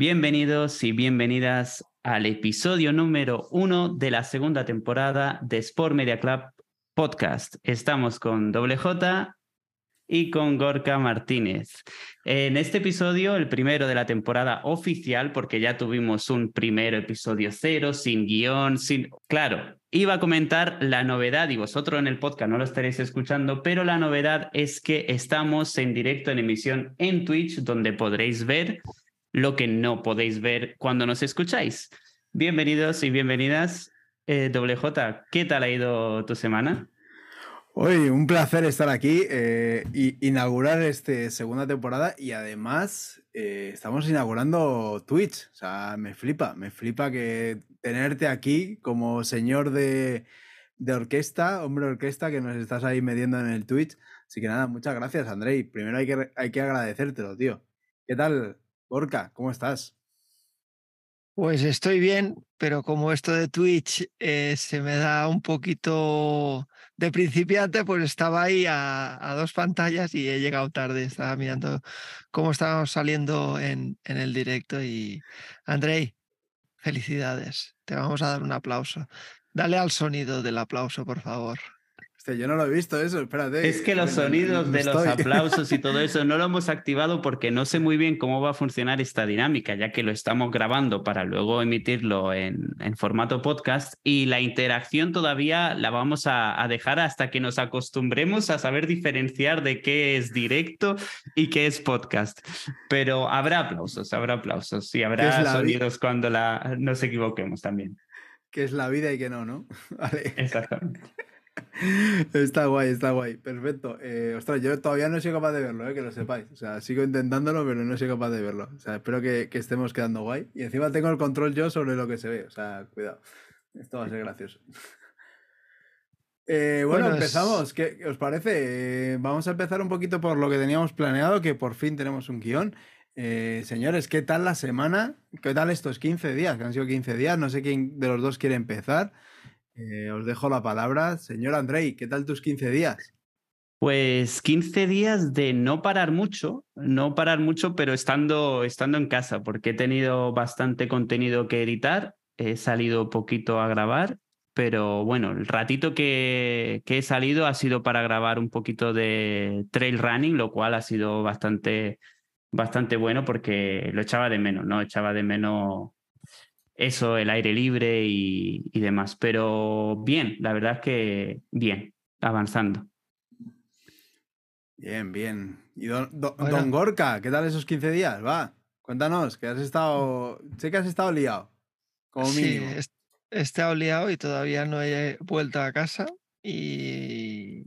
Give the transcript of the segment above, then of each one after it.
Bienvenidos y bienvenidas al episodio número uno de la segunda temporada de Sport Media Club Podcast. Estamos con Doble J y con Gorka Martínez. En este episodio, el primero de la temporada oficial, porque ya tuvimos un primer episodio cero, sin guion, sin... Claro, iba a comentar la novedad, y vosotros en el podcast no lo estaréis escuchando, pero la novedad es que estamos en directo en emisión en Twitch, donde podréis ver lo que no podéis ver cuando nos escucháis. Bienvenidos y bienvenidas. Eh, WJ, ¿qué tal ha ido tu semana? Hoy, un placer estar aquí eh, y inaugurar esta segunda temporada y además eh, estamos inaugurando Twitch. O sea, me flipa, me flipa que tenerte aquí como señor de, orquesta, hombre de orquesta, que nos estás ahí mediendo en el Twitch. Así que nada, muchas gracias, Andrei. Primero hay que, hay que agradecértelo, tío. ¿Qué tal, Gorka? ¿Cómo estás? Pues estoy bien, pero como esto de Twitch eh, se me da un poquito de principiante, pues estaba ahí a, dos pantallas y he llegado tarde. Estaba mirando cómo estábamos saliendo en, en el directo y Andrei, felicidades. Te vamos a dar un aplauso. Dale al sonido del aplauso, por favor yo no lo he visto eso, espérate. Es que los sonidos de los aplausos y todo eso no lo hemos activado porque no sé muy bien cómo va a funcionar esta dinámica, ya que lo estamos grabando para luego emitirlo en, en formato podcast y la interacción todavía la vamos a, a, dejar hasta que nos acostumbremos a saber diferenciar de qué es directo y qué es podcast. Pero habrá aplausos, habrá aplausos y habrá sonidos cuando la, nos equivoquemos también. Que es la vida y que no, ¿no? Vale. Exactamente. Está guay, está guay. Perfecto. Eh, ostras, yo todavía no soy capaz de verlo, eh, que lo sepáis. O sea, sigo intentándolo, pero no soy capaz de verlo. O sea, espero que, estemos quedando guay. Y encima tengo el control yo sobre lo que se ve. O sea, cuidado. Esto va a ser gracioso. Eh, bueno, empezamos. ¿Qué os parece? vamos a empezar un poquito por lo que teníamos planeado, que por fin tenemos un guion. señores, ¿qué tal la semana? ¿Qué tal estos 15 días? Que han sido 15 días. No sé quién de los dos quiere empezar. Eh, os dejo la palabra. Señor Andrei, ¿qué tal tus 15 días? Pues 15 días de no parar mucho, no parar mucho, pero estando, estando en casa, porque he tenido bastante contenido que editar, he salido poquito a grabar, pero bueno, el ratito que, que he salido ha sido para grabar un poquito de trail running, lo cual ha sido bastante, bastante bueno porque lo echaba de menos, ¿no? Echaba de menos eso, el aire libre y, demás. Pero bien, la verdad es que bien, avanzando. Bien, bien. Y don, Gorka, ¿qué tal esos 15 días? Va, cuéntanos, que has estado. Sé que has estado liado, como mínimo. Sí, he estado liado y todavía no he vuelto a casa. Y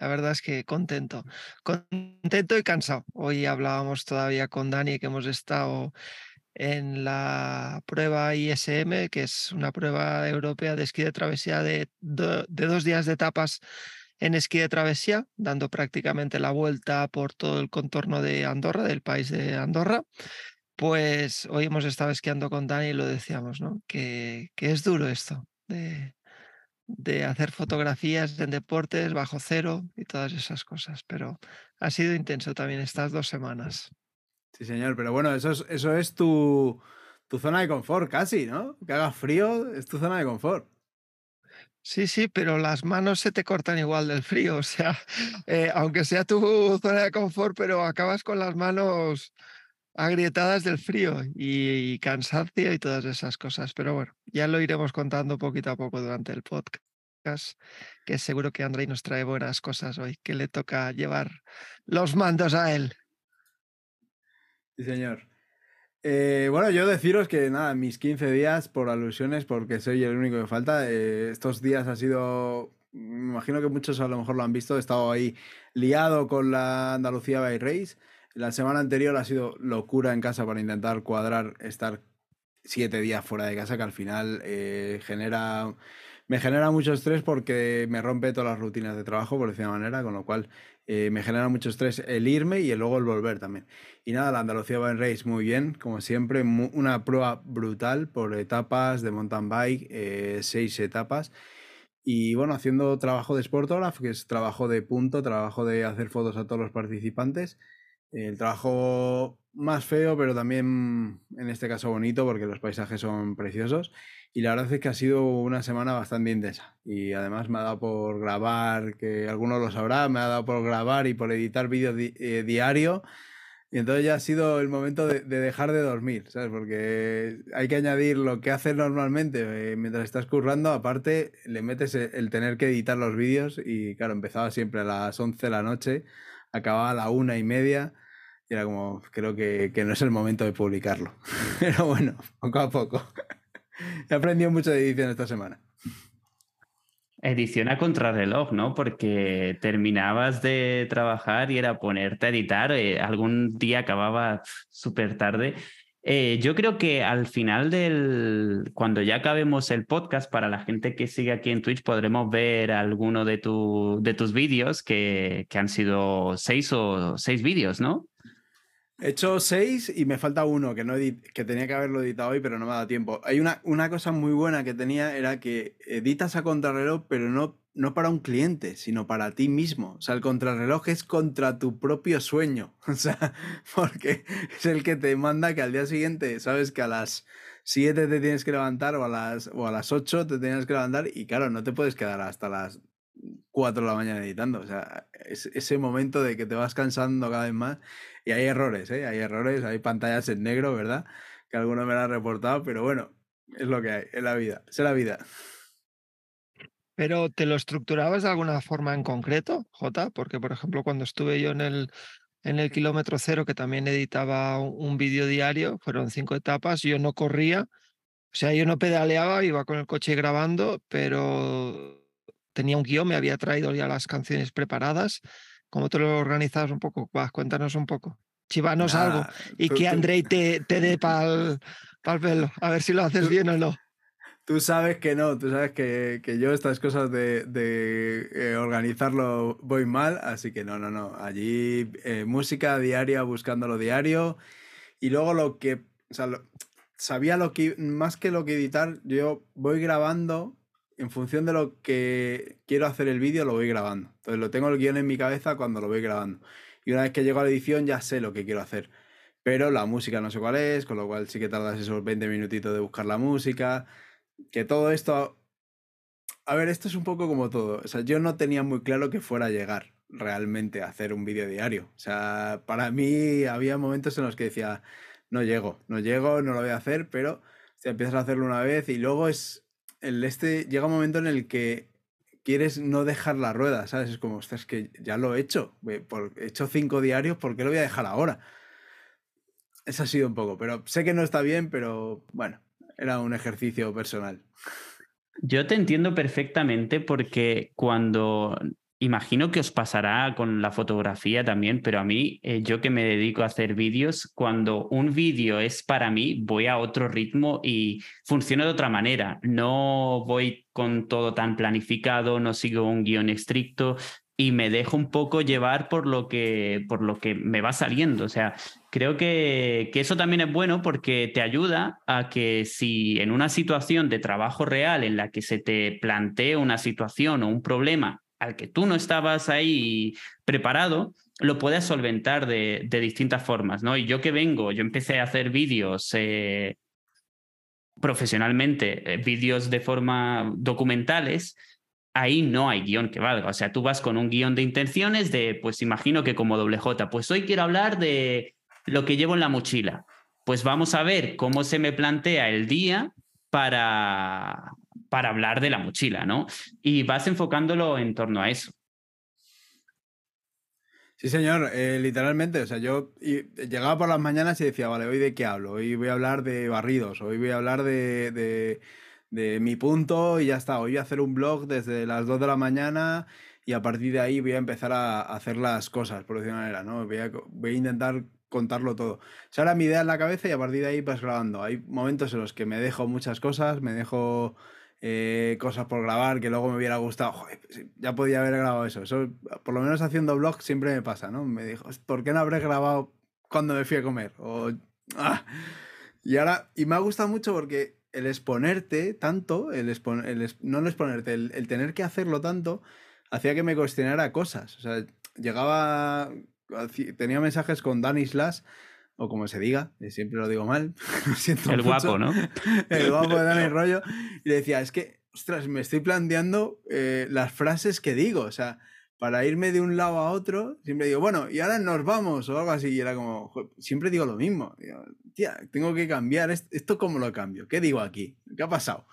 la verdad es que contento. Contento y cansado. Hoy hablábamos todavía con Dani que hemos estado en la prueba ISM, que es una prueba europea de esquí de travesía de, dos días de etapas en esquí de travesía, dando prácticamente la vuelta por todo el contorno de Andorra, del país de Andorra. Pues hoy hemos estado esquiando con Dani y lo decíamos, ¿no? Que, es duro esto de, de hacer fotografías en deportes bajo cero y todas esas cosas, pero ha sido intenso también estas dos semanas. Sí, señor, pero bueno, eso es, eso es tu, tu zona de confort casi, ¿no? Que haga frío es tu zona de confort. Sí, sí, pero las manos se te cortan igual del frío, o sea, eh, aunque sea tu zona de confort, pero acabas con las manos agrietadas del frío y, cansancio y todas esas cosas. Pero bueno, ya lo iremos contando poquito a poco durante el podcast, que seguro que Andrei nos trae buenas cosas hoy, que le toca llevar los mandos a él. Sí, señor. Eh, bueno, yo deciros que nada, mis 15 días por alusiones, porque soy el único que falta, eh, estos días ha sido, me imagino que muchos a lo mejor lo han visto, he estado ahí liado con la Andalucía by Race. La semana anterior ha sido locura en casa para intentar cuadrar estar siete días fuera de casa, que al final eh, genera me genera mucho estrés porque me rompe todas las rutinas de trabajo, por decir manera, con lo cual eh, me genera mucho estrés el irme y el luego el volver también. Y nada, la Andalucía en Race muy bien, como siempre, una prueba brutal por etapas de mountain bike, eh, seis etapas. Y bueno, haciendo trabajo de Sportograph, que es trabajo de punto, trabajo de hacer fotos a todos los participantes. El trabajo más feo, pero también en este caso bonito porque los paisajes son preciosos. Y la verdad es que ha sido una semana bastante intensa. Y además me ha dado por grabar, que algunos lo sabrá, me ha dado por grabar y por editar vídeos eh, diario. Y entonces ya ha sido el momento de, dejar de dormir, ¿sabes? Porque hay que añadir lo que haces normalmente eh, mientras estás currando. Aparte, le metes el, el tener que editar los vídeos. Y claro, empezaba siempre a las 11 de la noche, acababa a la una y media era como, creo que, no es el momento de publicarlo. Pero bueno, poco a poco. He aprendido mucho de edición esta semana. Edición a contrarreloj, ¿no? Porque terminabas de trabajar y era ponerte a editar. Eh, algún día acababa súper tarde. Eh, yo creo que al final del, cuando ya acabemos el podcast, para la gente que sigue aquí en Twitch, podremos ver alguno de, tu, de tus vídeos, que, que han sido seis o seis vídeos, ¿no? He hecho seis y me falta uno que, no que tenía que haberlo editado hoy, pero no me ha dado tiempo. Hay una, una cosa muy buena que tenía, era que editas a contrarreloj, pero no, no para un cliente, sino para ti mismo. O sea, el contrarreloj es contra tu propio sueño. O sea, porque es el que te manda que al día siguiente sabes que a las 7 te tienes que levantar o a las, o a las 8 te tienes que levantar y claro, no te puedes quedar hasta las 4 de la mañana editando. O sea, es ese momento de que te vas cansando cada vez más y hay errores, ¿eh? Hay errores, hay pantallas en negro, ¿verdad? Que alguno me lo ha reportado, pero bueno, es lo que hay, es la vida, es la vida. Pero ¿te lo estructurabas de alguna forma en concreto, Jota? Porque, por ejemplo, cuando estuve yo en el, en el kilómetro cero, que también editaba un, vídeo diario, fueron cinco etapas, yo no corría, o sea, yo no pedaleaba, iba con el coche grabando, pero tenía un guion, me había traído ya las canciones preparadas ¿Cómo te lo organizas un poco? cuéntanos un poco. Chivanos algo y que Andrei te, te dé para el pelo. A ver si lo haces bien o no. Tú sabes que no, tú sabes que, yo estas cosas de, eh, organizarlo voy mal, así que no, no, no. Allí eh, música diaria, buscándolo diario. Y luego lo que, o sea, sabía lo que, más que lo que editar, yo voy grabando en función de lo que quiero hacer el vídeo, lo voy grabando. Entonces lo tengo el guion en mi cabeza cuando lo voy grabando. Y una vez que llego a la edición ya sé lo que quiero hacer. Pero la música no sé cuál es, con lo cual sí que tardas esos 20 minutitos de buscar la música. Que todo esto... A ver, esto es un poco como todo. O sea, yo no tenía muy claro que fuera a llegar realmente a hacer un vídeo diario. O sea, para mí había momentos en los que decía, no llego, no llego, no lo voy a hacer, pero si empiezas a hacerlo una vez y luego es el este llega un momento en el que quieres no dejar la rueda, ¿sabes? Es como, es que ya lo he hecho, he hecho cinco diarios, ¿por qué lo voy a dejar ahora? Eso ha sido un poco, pero sé que no está bien, pero bueno, era un ejercicio personal. Yo te entiendo perfectamente porque cuando Imagino que os pasará con la fotografía también, pero a mí, eh, yo que me dedico a hacer vídeos, cuando un vídeo es para mí, voy a otro ritmo y funciona de otra manera. No voy con todo tan planificado, no sigo un guion estricto y me dejo un poco llevar por lo que, por lo que me va saliendo. O sea, creo que, que eso también es bueno porque te ayuda a que si en una situación de trabajo real en la que se te plantea una situación o un problema al que tú no estabas ahí preparado, lo puedes solventar de, distintas formas, ¿no? Y yo que vengo, yo empecé a hacer vídeos eh, profesionalmente, eh, vídeos de forma documentales, ahí no hay guion que valga. O sea, tú vas con un guion de intenciones de, pues imagino que como doble J, pues hoy quiero hablar de lo que llevo en la mochila. Pues vamos a ver cómo se me plantea el día para, para hablar de la mochila, ¿no? Y vas enfocándolo en torno a eso. Sí, señor, eh, literalmente. O sea, yo llegaba por las mañanas y decía, vale, hoy de qué hablo. Hoy voy a hablar de barridos, hoy voy a hablar de, mi punto y ya está. Hoy voy a hacer un blog desde las 2 de la mañana y a partir de ahí voy a empezar a hacer las cosas, por decirlo de manera, ¿no? Voy a, voy a intentar contarlo todo. O sea, mi idea en la cabeza y a partir de ahí vas grabando. Hay momentos en los que me dejo muchas cosas, me dejo eh, cosas por grabar que luego me hubiera gustado. Pues ya podía haber grabado eso. Eso, por lo menos haciendo blog siempre me pasa, ¿no? Me dijo, ¿por qué no habré grabado cuando me fui a comer? Ah. Y ahora, y me ha gustado mucho porque el exponerte tanto, el, no el exponerte, el, tener que hacerlo tanto, hacía que me cuestionara cosas. Llegaba, tenía mensajes con Danislas o como se diga, siempre lo digo mal. lo siento el guapo, ¿no? el guapo de Dani Rollo. Y le decía, es que, ostras, me estoy planteando eh, las frases que digo. O sea, para irme de un lado a otro, siempre digo, bueno, y ahora nos vamos o algo así. Y era como, siempre digo lo mismo. tía, tengo que cambiar. ¿Esto cómo lo cambio? ¿Qué digo aquí? ¿Qué ha pasado?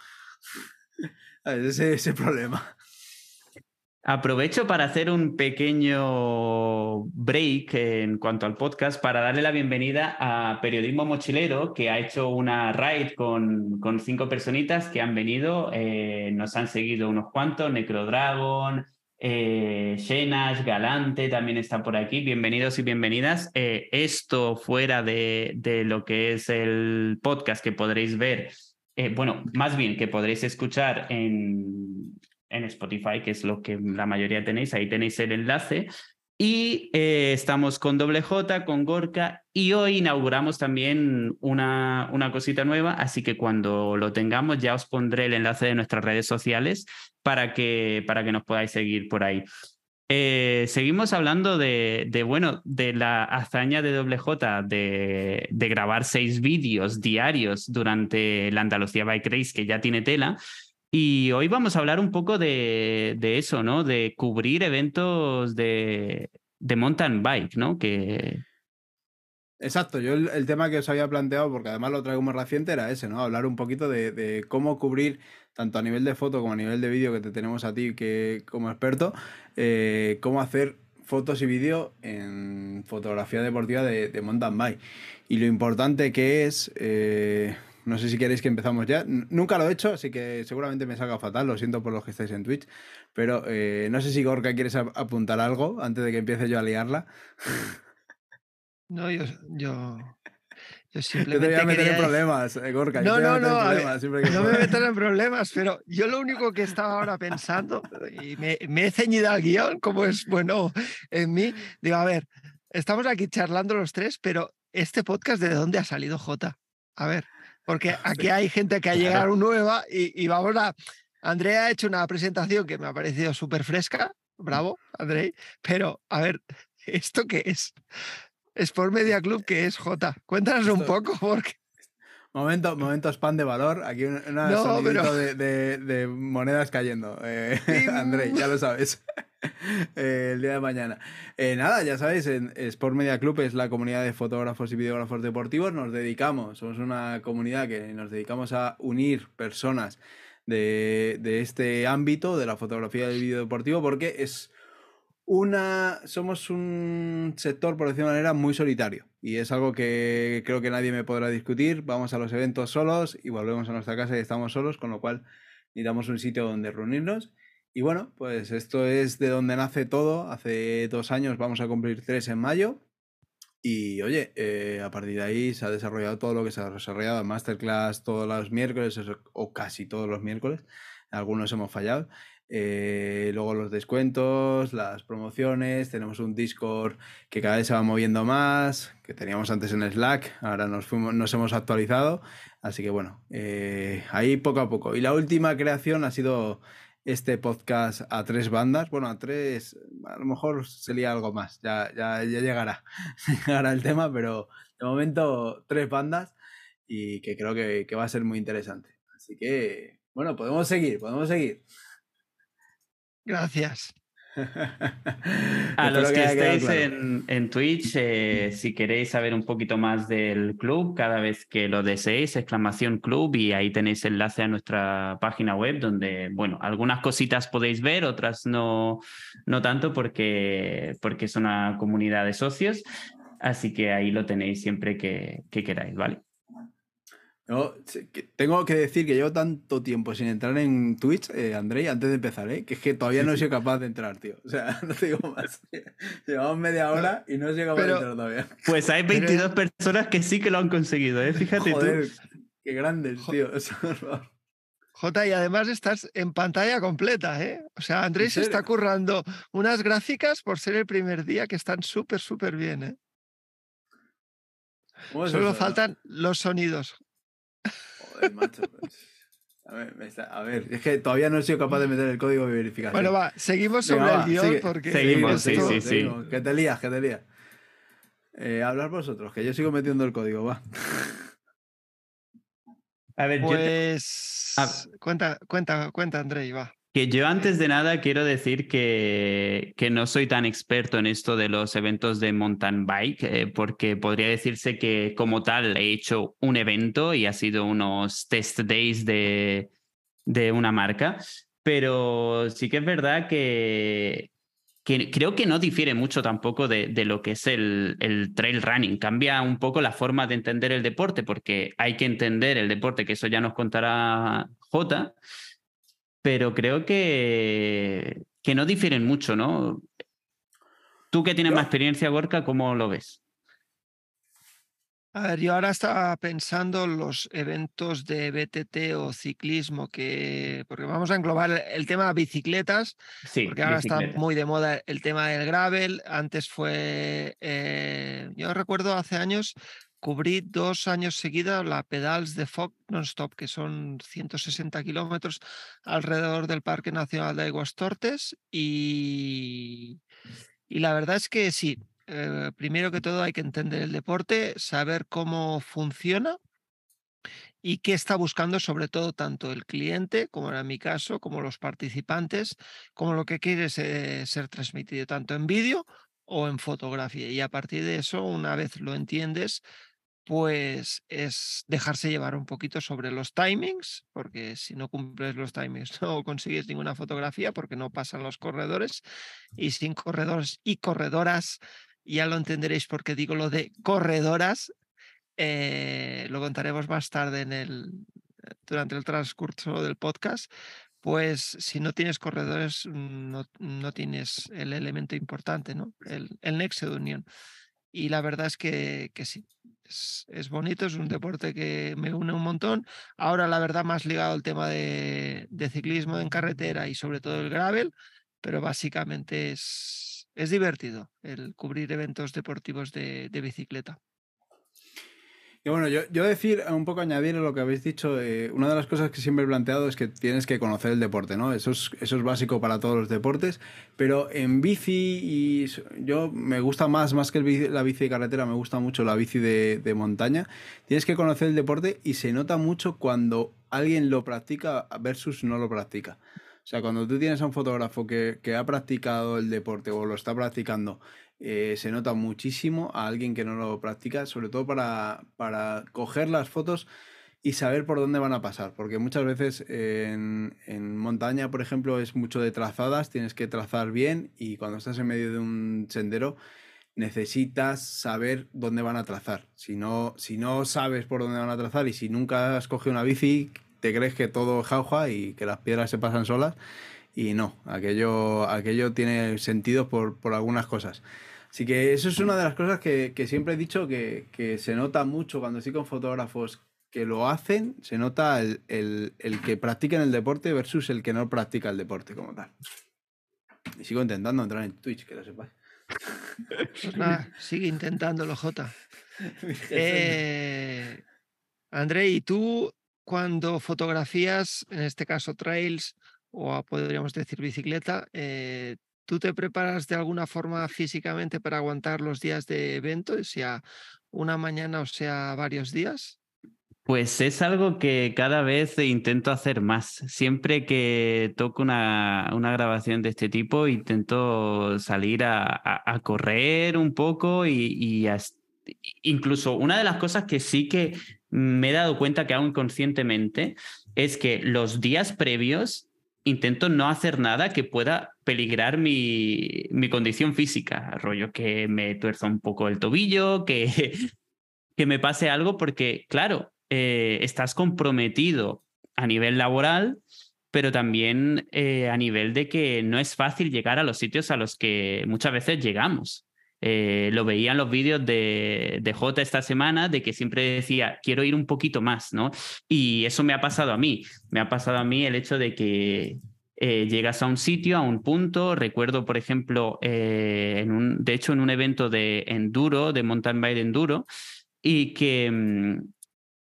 ese, ese problema. Aprovecho para hacer un pequeño break en cuanto al podcast para darle la bienvenida a Periodismo Mochilero, que ha hecho una raid con, con cinco personitas que han venido, eh, nos han seguido unos cuantos, Necrodragon, eh, Shenash, Galante también está por aquí. Bienvenidos y bienvenidas. Eh, esto fuera de, de, lo que es el podcast que podréis ver, eh, bueno, más bien que podréis escuchar en, en Spotify, que es lo que la mayoría tenéis, ahí tenéis el enlace. Y eh, estamos con Doble J, con Gorka, y hoy inauguramos también una, una cosita nueva, así que cuando lo tengamos ya os pondré el enlace de nuestras redes sociales para que, para que nos podáis seguir por ahí. Eh, seguimos hablando de, bueno, de la hazaña de Doble J de, de grabar seis vídeos diarios durante la Andalucía Bike Race, que ya tiene tela, y hoy vamos a hablar un poco de, eso, ¿no? De cubrir eventos de, mountain bike, ¿no? Que... Exacto, yo el, tema que os había planteado, porque además lo traigo muy reciente, era ese, ¿no? Hablar un poquito de, cómo cubrir, tanto a nivel de foto como a nivel de vídeo que te tenemos a ti que, como experto, eh, cómo hacer fotos y vídeo en fotografía deportiva de, de, mountain bike. Y lo importante que es... Eh, no sé si queréis que empezamos ya. Nunca lo he hecho, así que seguramente me salga fatal. Lo siento por los que estáis en Twitch. Pero eh, no sé si Gorka quieres apuntar algo antes de que empiece yo a liarla. No, yo, yo, yo simplemente. Yo te voy a meter en problemas, eh, Gorka. No, no, no. Problemas, ver, no me metan en problemas, pero yo lo único que estaba ahora pensando, y me, me he ceñido al guion, como es bueno en mí, digo, a ver, estamos aquí charlando los tres, pero este podcast, ¿de dónde ha salido J? A ver porque aquí hay gente que ha llegado nueva y, y, vamos a... Andrea ha hecho una presentación que me ha parecido súper fresca, bravo, Andrei, pero a ver, ¿esto qué es? Sport Media Club, ¿qué es, J? Cuéntanos un poco, porque... Momento, momento spam de valor. Aquí una no, pero... de, de, de, monedas cayendo. Eh, Andrei, ya lo sabes. eh, el día de mañana. Eh, nada, ya sabéis, en Sport Media Club es la comunidad de fotógrafos y videógrafos deportivos. Nos dedicamos, somos una comunidad que nos dedicamos a unir personas de, de este ámbito, de la fotografía del vídeo deportivo, porque es una. Somos un sector, por decirlo de manera, muy solitario. Y es algo que creo que nadie me podrá discutir. Vamos a los eventos solos y volvemos a nuestra casa y estamos solos, con lo cual necesitamos un sitio donde reunirnos y bueno, pues esto es de donde nace todo. Hace dos años vamos a cumplir tres en mayo. Y oye, eh, a partir de ahí se ha desarrollado todo lo que se ha desarrollado. Masterclass todos los miércoles o casi todos los miércoles. Algunos hemos fallado. Eh, luego los descuentos, las promociones. Tenemos un Discord que cada vez se va moviendo más, que teníamos antes en Slack. Ahora nos, fuimos, nos hemos actualizado. Así que bueno, eh, ahí poco a poco. Y la última creación ha sido este podcast a tres bandas. Bueno, a tres, a lo mejor sería algo más, ya, ya, ya llegará, llegará el tema, pero de momento tres bandas y que creo que, que va a ser muy interesante. Así que, bueno, podemos seguir, podemos seguir. Gracias. A los que, estéis claro. en, en, Twitch, eh, si queréis saber un poquito más del club, cada vez que lo deseéis, exclamación club, y ahí tenéis enlace a nuestra página web, donde, bueno, algunas cositas podéis ver, otras no, no tanto, porque, porque es una comunidad de socios. Así que ahí lo tenéis siempre que, que queráis, ¿vale? No, tengo que decir que llevo tanto tiempo sin entrar en Twitch, eh, Andrei, antes de empezar, ¿eh? que es que todavía no he sido capaz de entrar, tío. O sea, no te digo más. Llevamos media hora y no he sido capaz Pero, de entrar todavía. Pues hay 22 Pero... personas que sí que lo han conseguido, ¿eh? Fíjate Joder, tú. Qué grandes, tío. J, y además estás en pantalla completa, ¿eh? O sea, Andrés se está currando unas gráficas por ser el primer día que están súper, súper bien, ¿eh? Solo faltan los sonidos. Joder, macho. Pues. A ver, está, a ver, es que todavía no he sido capaz de meter el código de verificación. Bueno, va, seguimos sobre Venga, el guion sigue, porque. Seguimos, sí, sí, sí. Que te lías, que te lías. Eh, hablar vosotros, que yo sigo metiendo el código, va. A ver, yo te- Pues cuenta, cuenta, cuenta, Andrei, va. Que yo antes de nada quiero decir que, que no soy tan experto en esto de los eventos de mountain bike, eh, porque podría decirse que como tal he hecho un evento y ha sido unos test days de, de una marca, pero sí que es verdad que, que creo que no difiere mucho tampoco de, de lo que es el, el trail running. Cambia un poco la forma de entender el deporte, porque hay que entender el deporte, que eso ya nos contará Jota pero creo que, que no difieren mucho, ¿no? Tú que tienes Yo- más experiencia, Gorka, ¿cómo lo ves? A ver, yo ahora estaba pensando los eventos de BTT o ciclismo que, porque vamos a englobar el- tema bicicletas, Sí, porque ahora está muy de moda el tema del gravel. Antes fue, eh, yo recuerdo hace años, cubrí dos años seguidos la Pedals de Fog Non-Stop, que son 160 kilómetros alrededor del Parque Nacional de Aguas Tortes. Y, y la verdad es que sí, eh, primero que todo hay que entender el deporte, saber cómo funciona y qué está buscando sobre todo tanto el cliente, como era mi caso, como los participantes, como lo que quiere se- ser transmitido tanto en vídeo o en fotografía. Y a partir de eso, una vez lo entiendes, pues es dejarse llevar un poquito sobre los timings, porque si no cumples los timings no consigues ninguna fotografía porque no pasan los corredores y sin corredores y corredoras, ya lo entenderéis porque digo lo de corredoras, eh, lo contaremos más tarde en el, durante el transcurso del podcast, pues si no tienes corredores no, no tienes el elemento importante, ¿no? El, el nexo de unión. Y la verdad es que, que sí, es, es bonito, es un deporte que me une un montón. Ahora la verdad más ligado al tema de, de ciclismo en carretera y sobre todo el gravel, pero básicamente es, es divertido el cubrir eventos deportivos de, de bicicleta. Y bueno, yo, yo decir, un poco añadir a lo que habéis dicho, eh, una de las cosas que siempre he planteado es que tienes que conocer el deporte, ¿no? Eso es, eso es básico para todos los deportes, pero en bici y yo me gusta más, más que bici- la bici de carretera, me gusta mucho la bici de, de montaña. Tienes que conocer el deporte y se nota mucho cuando alguien lo practica versus no lo practica. O sea, cuando tú tienes a un fotógrafo que, que ha practicado el deporte o lo está practicando eh, se nota muchísimo a alguien que no lo practica, sobre todo para, para coger las fotos y saber por dónde van a pasar, porque muchas veces en, en montaña, por ejemplo, es mucho de trazadas, tienes que trazar bien y cuando estás en medio de un sendero necesitas saber dónde van a trazar. Si no, si no sabes por dónde van a trazar y si nunca has cogido una bici, te crees que todo jauja y que las piedras se pasan solas y no, aquello, aquello tiene sentido por, por algunas cosas. Así que eso es una de las cosas que, que siempre he dicho que, que se nota mucho cuando estoy con fotógrafos que lo hacen, se nota el, el, el que practica el deporte versus el que no practica el deporte como tal. Y sigo intentando entrar en Twitch, que lo sepáis. Pues nada, sigue intentándolo, Jota. Eh, André, ¿y tú cuando fotografías, en este caso trails o podríamos decir bicicleta, eh, ¿tú te preparas de alguna forma físicamente para aguantar los días de evento, sea una mañana o sea varios días? Pues es algo que cada vez intento hacer más. Siempre que toco una, una grabación de este tipo, intento salir a, correr un poco y, incluso una de las cosas que sí que me he dado cuenta que hago inconscientemente es que los días previos intento no hacer nada que pueda peligrar mi, mi condición física. Rollo que me tuerza un poco el tobillo, que, que me pase algo porque, claro, eh, estás comprometido a nivel laboral, pero también eh, a nivel de que no es fácil llegar a los sitios a los que muchas veces llegamos. Eh, lo veía en los vídeos de, de J esta semana, de que siempre decía, quiero ir un poquito más, ¿no? Y eso me ha pasado a mí. Me ha pasado a mí el hecho de que eh, llegas a un sitio, a un punto. Recuerdo, por ejemplo, eh, de hecho, en un evento de enduro, de mountain bike enduro, y que, mm,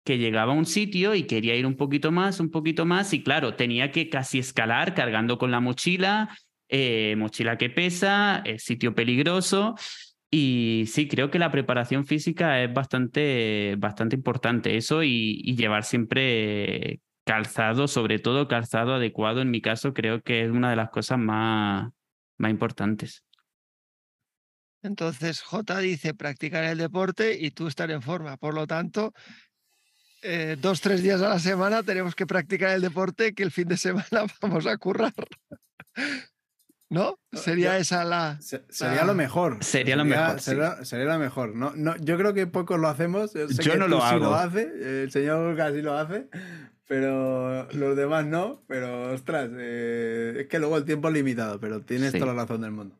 que llegaba a un sitio y quería ir un poquito más, un poquito más, y claro, tenía que casi escalar cargando con la mochila, eh, mochila que pesa, sitio peligroso. Y sí, creo que la preparación física es bastante, bastante importante. Eso y, llevar siempre calzado, sobre todo calzado adecuado, en mi caso, creo que es una de las cosas más, más importantes. Entonces, J dice practicar el deporte y tú estar en forma. Por lo tanto, eh, dos, tres días a la semana tenemos que practicar el deporte que el fin de semana vamos a currar. ¿No? Sería esa la. sería lo mejor. Sería, lo mejor. Sería, lo mejor. No, no, yo creo que pocos lo hacemos. Yo, no lo hago. lo hace, el señor casi lo hace, pero los demás no. Pero ostras, eh, es que luego el tiempo es limitado, pero tienes toda la razón del mundo.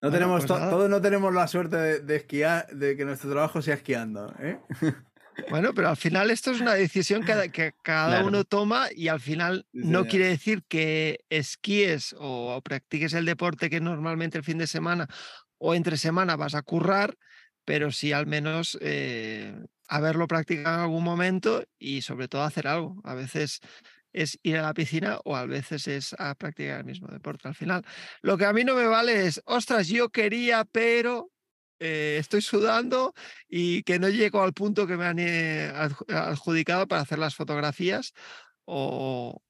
No tenemos pues todos no tenemos la suerte de, esquiar, de que nuestro trabajo sea esquiando. ¿eh? Bueno, pero al final esto es una decisión que, que cada uno toma y al final no quiere decir que esquíes o, practiques el deporte que normalmente el fin de semana o entre semana vas a currar, pero sí al menos eh, haberlo practicado en algún momento y sobre todo hacer algo. A veces es ir a la piscina o a veces es a practicar el mismo deporte. Al final, lo que a mí no me vale es, ostras, yo quería, pero eh, estoy sudando y que no llego al punto que me han eh, adjudicado para hacer las fotografías o,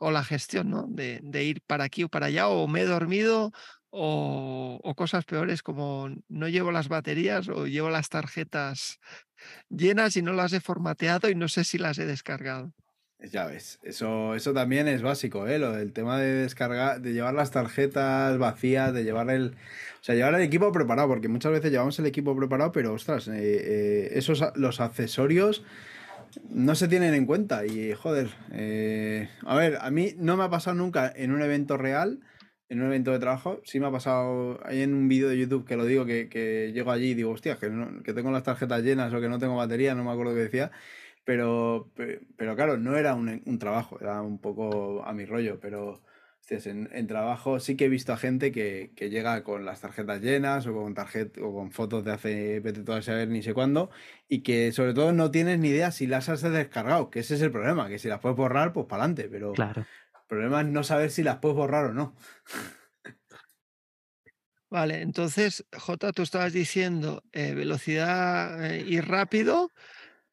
la gestión, ¿no? De, ir para aquí o para allá, o me he dormido, o, o, cosas peores como no llevo las baterías o llevo las tarjetas llenas y no las he formateado y no sé si las he descargado. Ya ves, eso, eso también es básico, ¿eh? Lo del tema de descargar, de llevar las tarjetas vacías, de llevar el. O sea, llevar el equipo preparado, porque muchas veces llevamos el equipo preparado, pero ostras, eh, eh, esos los accesorios no se tienen en cuenta. Y joder, eh, a ver, a mí no me ha pasado nunca en un evento real, en un evento de trabajo. Sí me ha pasado, hay en un vídeo de YouTube que lo digo, que, que llego allí y digo, hostia, que, que tengo las tarjetas llenas o que no tengo batería, no me acuerdo qué decía. Pero, pero claro, no era un, trabajo, era un poco a mi rollo, pero en, trabajo sí que he visto a gente que, llega con las tarjetas llenas o con tarjet, o con fotos de hace vete todo a saber ni sé cuándo y que sobre todo no tienes ni idea si las has descargado, que ese es el problema, que si las puedes borrar, pues para adelante, pero claro. el problema es no saber si las puedes borrar o no. Vale, entonces, J, tú estabas diciendo eh, velocidad eh, y rápido,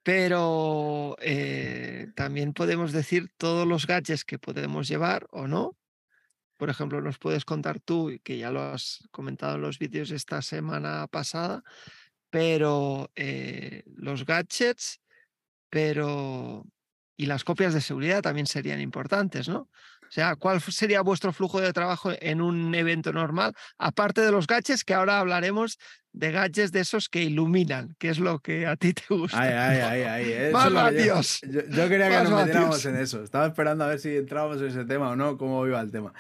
pero eh, también podemos decir todos los gadgets que podemos llevar o no. Por ejemplo, nos puedes contar tú, que ya lo has comentado en los vídeos esta semana pasada, pero eh, los gadgets, pero y las copias de seguridad también serían importantes, ¿no? O sea, ¿cuál sería vuestro flujo de trabajo en un evento normal? Aparte de los gadgets, que ahora hablaremos de gadgets de esos que iluminan, que es lo que a ti te gusta. Ay, ay, ay, ay. Más Dios. Yo, quería que nos metiéramos en eso. Estaba esperando a ver si entrábamos en ese tema o no, cómo iba el tema.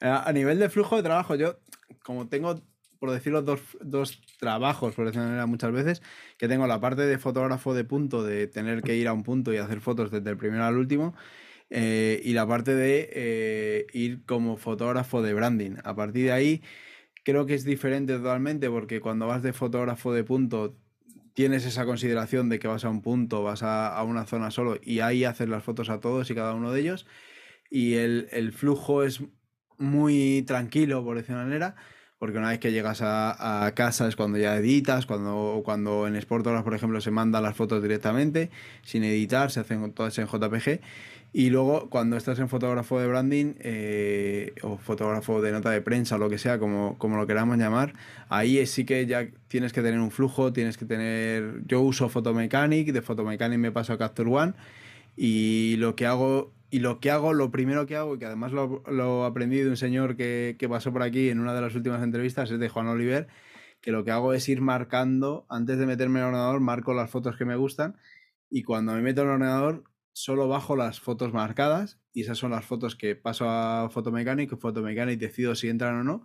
Eh, a nivel de flujo de trabajo, yo, como tengo, por decirlo, dos, dos trabajos, por decirlo de manera, muchas veces, que tengo la parte de fotógrafo de punto, de tener que ir a un punto y hacer fotos desde el primero al último, eh, y la parte de eh, ir como fotógrafo de branding. A partir de ahí creo que es diferente totalmente porque cuando vas de fotógrafo de punto tienes esa consideración de que vas a un punto, vas a, una zona solo y ahí haces las fotos a todos y cada uno de ellos y el, flujo es muy tranquilo, por decir una manera, porque una vez que llegas a, casa es cuando ya editas, cuando, cuando en Sportoras, por ejemplo, se mandan las fotos directamente, sin editar, se hacen todas en JPG. Y luego, cuando estás en fotógrafo de branding eh, o fotógrafo de nota de prensa lo que sea, como, como lo queramos llamar, ahí sí que ya tienes que tener un flujo, tienes que tener... Yo uso Photomechanic, de Photomechanic me paso a Capture One y lo que hago, y lo que hago, lo primero que hago, y que además lo, lo aprendí de un señor que, que pasó por aquí en una de las últimas entrevistas, es de Juan Oliver, que lo que hago es ir marcando, antes de meterme en el ordenador, marco las fotos que me gustan y cuando me meto en el ordenador solo bajo las fotos marcadas y esas son las fotos que paso a Photomechanic, Photomechanic decido si entran o no.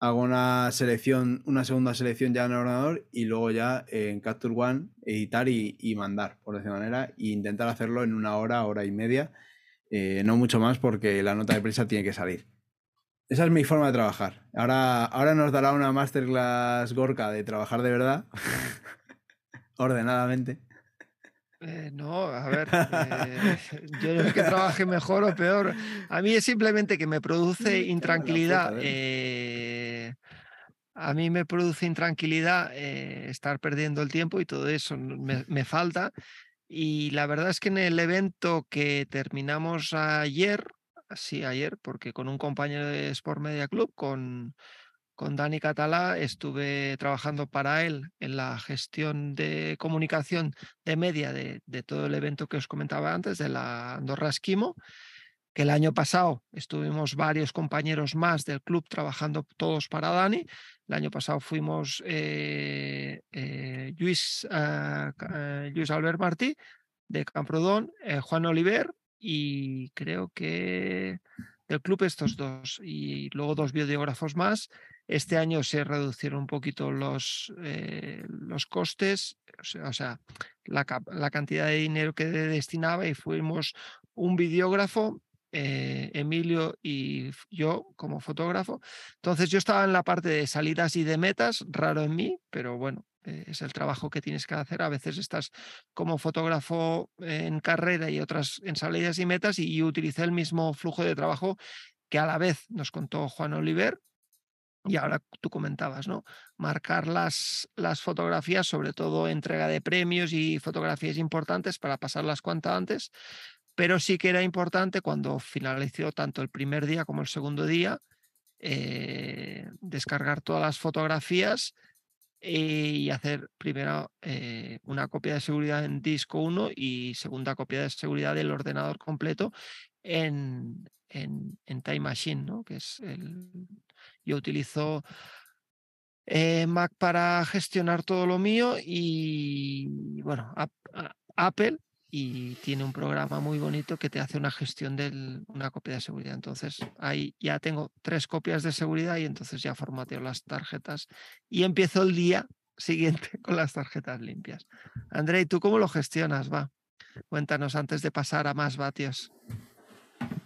Hago una selección, una segunda selección ya en el ordenador y luego ya en Capture One editar y, mandar, por esa manera, e intentar hacerlo en una hora, hora y media, eh, no mucho más porque la nota de prisa tiene que salir. Esa es mi forma de trabajar. Ahora, ahora nos dará una masterclass Gorka de trabajar de verdad, ordenadamente. Eh, no, a ver, eh, yo no es que trabaje mejor o peor. A mí es simplemente que me produce intranquilidad. Eh, a mí me produce intranquilidad eh, estar perdiendo el tiempo y todo eso me, me, falta. Y la verdad es que en el evento que terminamos ayer, sí, ayer, porque con un compañero de Sport Media Club, con, con Dani Catalá, estuve trabajando para él en la gestión de comunicación de media de, todo el evento que os comentaba antes, de la Andorra Esquimo que el año pasado estuvimos varios compañeros más del club trabajando todos para Dani. El año pasado fuimos eh, eh, Luis, ah, eh, Luis Albert Martí de Camprodón, Juan Oliver y creo que del club estos dos y luego dos biodiógrafos más. Este año se reducieron un poquito los, los costes, o sea, la, la, cantidad de dinero que destinaba y fuimos un videógrafo eh, Emilio y yo como fotógrafo. Entonces yo estaba en la parte de salidas y de metas, raro en mí, pero bueno, eh, es el trabajo que tienes que hacer. A veces estás como fotógrafo en carrera y otras en salidas y metas y, utilicé el mismo flujo de trabajo que a la vez nos contó Juan Oliver, y ahora tú comentabas, ¿no? Marcar las, las fotografías, sobre todo entrega de premios y fotografías importantes para pasarlas cuanto antes, pero sí que era importante cuando finalizó tanto el primer día como el segundo día, eh, descargar todas las fotografías y hacer primero eh, una copia de seguridad en disco 1 y segunda copia de seguridad del ordenador completo en, en, Time Machine, ¿no? que es el... Yo utilizo eh, Mac para gestionar todo lo mío y bueno, Apple y tiene un programa muy bonito que te hace una gestión de una copia de seguridad. Entonces ahí ya tengo tres copias de seguridad y entonces ya formateo las tarjetas y empiezo el día siguiente con las tarjetas limpias. André, ¿tú cómo lo gestionas? Va, cuéntanos antes de pasar a más vatios.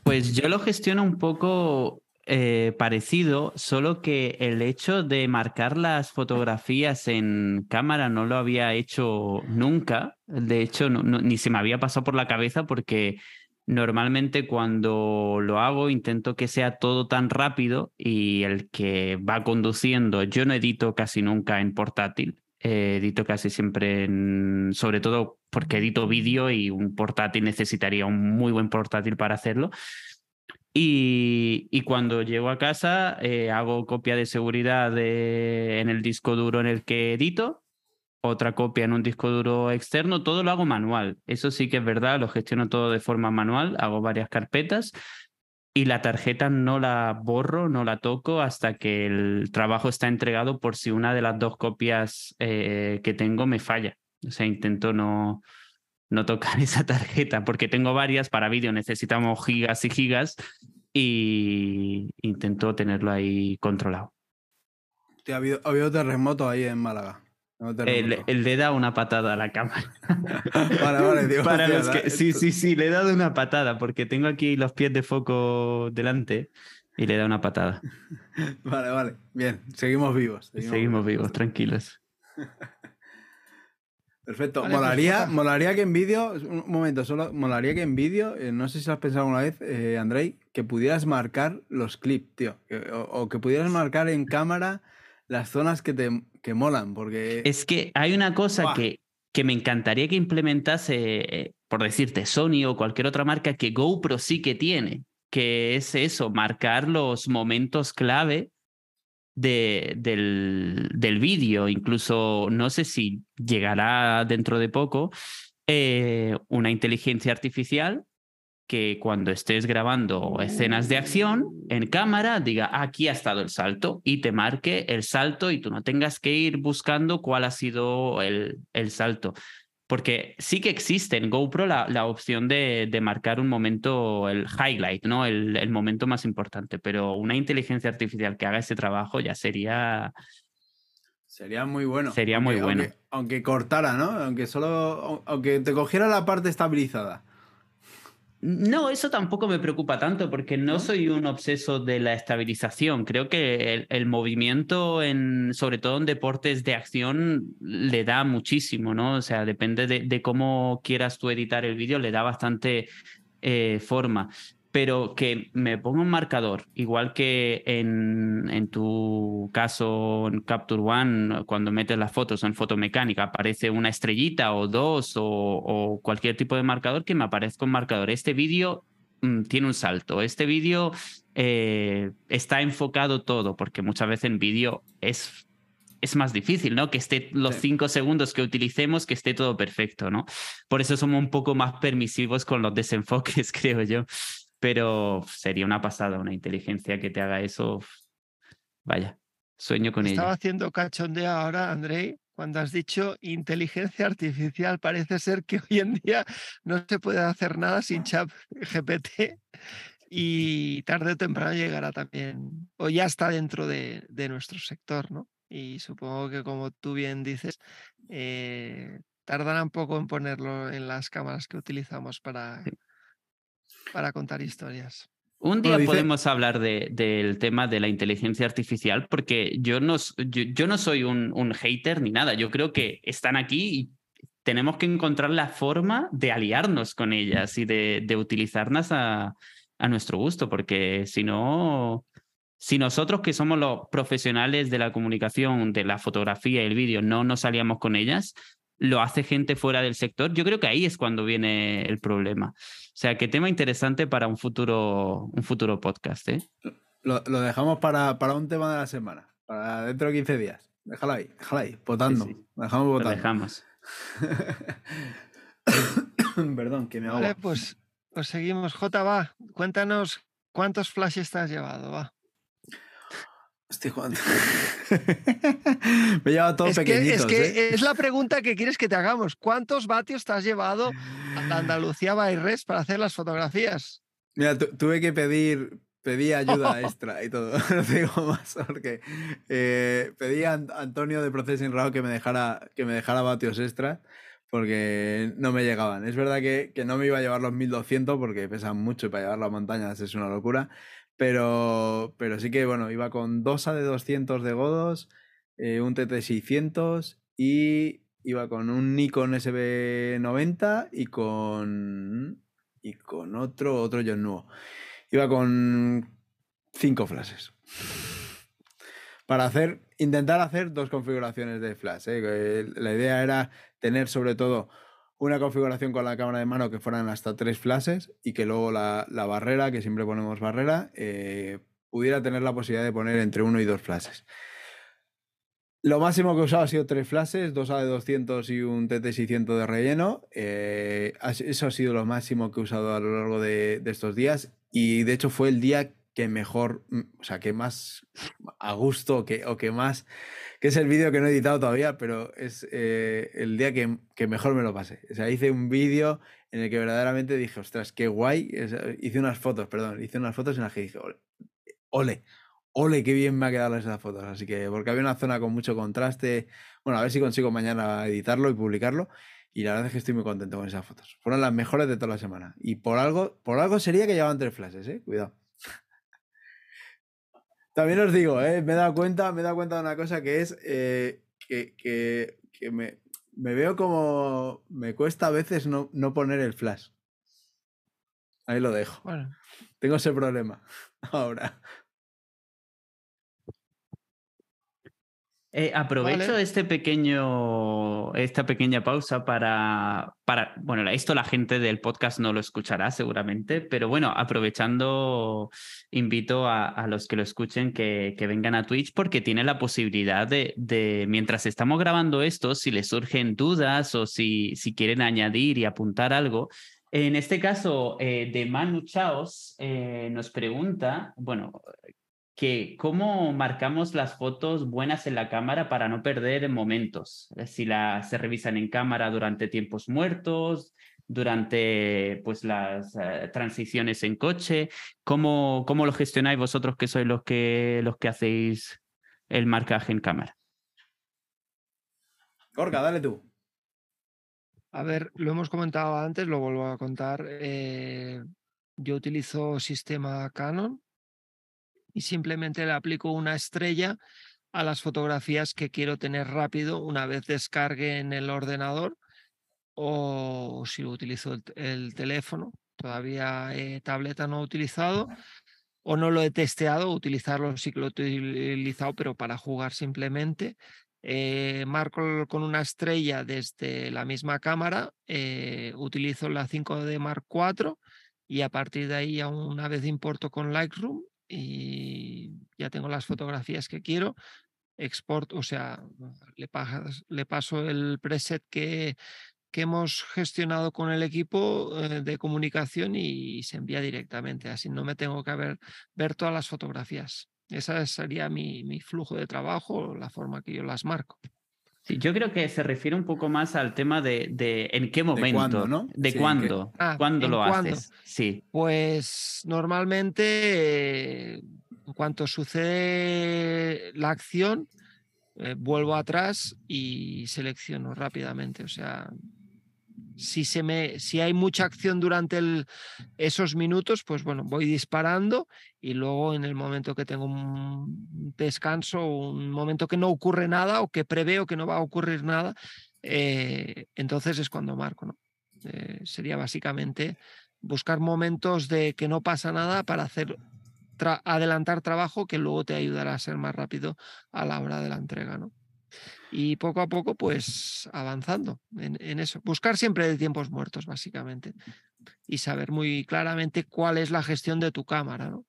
Pues yo lo gestiono un poco eh, parecido, solo que el hecho de marcar las fotografías en cámara no lo había hecho nunca. De hecho, ni se me había pasado por la cabeza porque normalmente cuando lo hago intento que sea todo tan rápido y el que va conduciendo, yo no edito casi nunca en portátil. Eh, edito casi siempre sobre todo porque edito vídeo y un portátil necesitaría un muy buen portátil para hacerlo. Y, cuando llego a casa, eh, hago copia de seguridad en el disco duro en el que edito, otra copia en un disco duro externo, todo lo hago manual. Eso sí que es verdad, lo gestiono todo de forma manual, hago varias carpetas y la tarjeta no la borro, no la toco hasta que el trabajo está entregado por si una de las dos copias eh, que tengo me falla. O sea, intento no, no tocar esa tarjeta, porque tengo varias para vídeo, necesitamos gigas y gigas y intento tenerlo ahí controlado. ha, habido, ha habido terremoto ahí en Málaga. El, le da una patada a la cámara. vale, vale, digo, sí, sí, sí, le he dado una patada porque tengo aquí los pies de foco delante y le da una patada. Vale, vale, bien, seguimos vivos. Seguimos, vivos, tranquilos. Perfecto. molaría, molaría que en vídeo, un momento, solo molaría que en vídeo, eh, no sé si has pensado alguna vez, eh, Andrei, que pudieras marcar los clips, tío. o, que pudieras marcar en cámara las zonas que te que molan, porque. Es que hay una cosa que, que me encantaría que implementase, eh, por decirte, Sony o cualquier otra marca que GoPro sí que tiene, que es eso, marcar los momentos clave de, del, del vídeo. Incluso no sé si llegará dentro de poco eh, una inteligencia artificial que cuando estés grabando escenas de acción en cámara diga aquí ha estado el salto y te marque el salto y tú no tengas que ir buscando cuál ha sido el, el salto. Porque sí que existe en GoPro la, la opción de, de, marcar un momento, el highlight, ¿no? El, el, momento más importante, pero una inteligencia artificial que haga ese trabajo ya sería... Sería muy bueno. Sería muy bueno. Aunque, aunque cortara, ¿no? Aunque solo, aunque te cogiera la parte estabilizada. No, eso tampoco me preocupa tanto porque no, soy un obseso de la estabilización. Creo que el, movimiento, en, sobre todo en deportes de acción, le da muchísimo, ¿no? O sea, depende de, cómo quieras tú editar el vídeo, le da bastante eh, forma. Pero que me ponga un marcador, igual que en, en tu caso en Capture One, cuando metes las fotos en fotomecánica, aparece una estrellita o dos o, cualquier tipo de marcador, que me aparezca un marcador. Este vídeo mm, tiene un salto, este vídeo eh, está enfocado todo, porque muchas veces en vídeo es es más difícil, ¿no? Que esté los cinco segundos que utilicemos, que esté todo perfecto, ¿no? Por eso somos un poco más permisivos con los desenfoques, creo yo pero sería una pasada una inteligencia que te haga eso. Vaya, sueño con ella. Estaba haciendo cachondeo ahora, Andrei, cuando has dicho inteligencia artificial. Parece ser que hoy en día no se puede hacer nada sin chat GPT y tarde o temprano llegará también, o ya está dentro de, nuestro sector, ¿no? Y supongo que como tú bien dices, eh, tardará un poco en ponerlo en las cámaras que utilizamos para, para contar historias. Un día podemos hablar del tema de la inteligencia artificial, porque yo no, yo, no soy un, hater ni nada. Yo creo que están aquí y tenemos que encontrar la forma de aliarnos con ellas y de, de utilizarlas a, a, nuestro gusto, porque si no, si nosotros que somos los profesionales de la comunicación, de la fotografía y el vídeo, no nos aliamos con ellas, lo hace gente fuera del sector, yo creo que ahí es cuando viene el problema. O sea, qué tema interesante para un futuro, un futuro podcast. ¿eh? Lo, dejamos para, para, un tema de la semana, para dentro de 15 días. Déjalo ahí, déjalo ahí, votando. Dejamos votando. Lo dejamos. Perdón, que me hago. Vale, pues, pues seguimos. J, va, cuéntanos cuántos flashes te has llevado, va. Estoy jugando. Me he llevado todo es pequeñitos. Que, es que es la pregunta que quieres que te hagamos. ¿Cuántos vatios te has llevado a Andalucía Bayrres para hacer las fotografías? Mira, tuve que pedir, pedí ayuda extra y todo. No te digo más porque eh, pedí a Antonio de Processing Raw que me dejara, que me dejara vatios extra porque no me llegaban. Es verdad que, que, no me iba a llevar los 1200 porque pesan mucho y para llevar las montañas es una locura, pero, pero sí que, bueno, iba con dos de 200 de Godos, eh, un TT600 y iba con un Nikon SB90 y con, y con otro, otro John Iba con cinco flashes. Para hacer, intentar hacer dos configuraciones de flash. ¿eh? La idea era tener sobre todo una configuración con la cámara de mano que fueran hasta tres flashes y que luego la, barrera, que siempre ponemos barrera, eh, pudiera tener la posibilidad de poner entre uno y dos flashes. Lo máximo que he usado ha sido tres flashes, dos A de 200 y un TT600 de relleno. Eh, eso ha sido lo máximo que he usado a lo largo de estos días y de hecho fue el día que mejor, mm, o sea, que más a gusto que, o que más, que es el vídeo que no he editado todavía, pero es eh, el día que, que, mejor me lo pasé. O sea, hice un vídeo en el que verdaderamente dije, ostras, qué guay. hice unas fotos, perdón, hice unas fotos en las que dije, ole, ole, qué bien me ha quedado esas fotos. Así que, porque había una zona con mucho contraste. Bueno, a ver si consigo mañana editarlo y publicarlo. Y la verdad es que estoy muy contento con esas fotos. Fueron las mejores de toda la semana. Y por algo, por algo sería que llevaban tres flashes, ¿eh? Cuidado. También os digo, eh, me he dado cuenta, me he dado cuenta de una cosa que es eh, que, me, veo como me cuesta a veces no, no, poner el flash. Ahí lo dejo. Tengo ese problema ahora. Eh, aprovecho este pequeño, esta pequeña pausa para, para, bueno, esto la gente del podcast no lo escuchará seguramente, pero bueno, aprovechando, invito a, los que lo escuchen que, que, vengan a Twitch porque tiene la posibilidad de, de, mientras estamos grabando esto, si les surgen dudas o si, si quieren añadir y apuntar algo, en este caso, eh, de Manu Chaos eh, nos pregunta, bueno, que cómo marcamos las fotos buenas en la cámara para no perder momentos. Eh, si la, se revisan en cámara durante tiempos muertos, durante pues, las eh, transiciones en coche. ¿Cómo, ¿Cómo lo gestionáis vosotros que sois los que, los que hacéis el marcaje en cámara? Gorka, dale tú. A ver, lo hemos comentado antes, lo vuelvo a contar. Eh, yo utilizo sistema Canon y simplemente le aplico una estrella a las fotografías que quiero tener rápido una vez descargue en el ordenador o si utilizo el, teléfono, Todavía eh, tableta no he utilizado o no lo he testeado, utilizarlo sí que lo he utilizado, pero para jugar simplemente. Eh, marco con una estrella desde la misma cámara, eh, utilizo la 5D Mark IV y a partir de ahí, una vez importo con Lightroom y ya tengo las fotografías que quiero, export, o sea, le, le paso el preset que, que hemos gestionado con el equipo eh, de comunicación y se envía directamente. Así no me tengo que ver, ver todas las fotografías. Esa sería mi, mi flujo de trabajo, la forma que yo las marco. Sí, yo creo que se refiere un poco más al tema de, de en qué momento, de cuándo, ¿no? De cuándo, ah, cuándo lo haces. Sí. Pues normalmente, en cuanto sucede la acción, eh, vuelvo atrás y selecciono rápidamente. O sea, si, se me, si hay mucha acción durante esos minutos, pues bueno, voy disparando y luego en el momento que tengo un descanso, un momento que no ocurre nada o que preveo que no va a ocurrir nada, eh, entonces es cuando marco. ¿no? Eh, sería básicamente buscar momentos de que no pasa nada para hacer adelantar trabajo que luego te ayudará a ser más rápido a la hora de la entrega. ¿no? Y poco a poco pues avanzando en, eso. Buscar siempre de tiempos muertos, básicamente, y saber muy claramente cuál es la gestión de tu cámara, ¿no?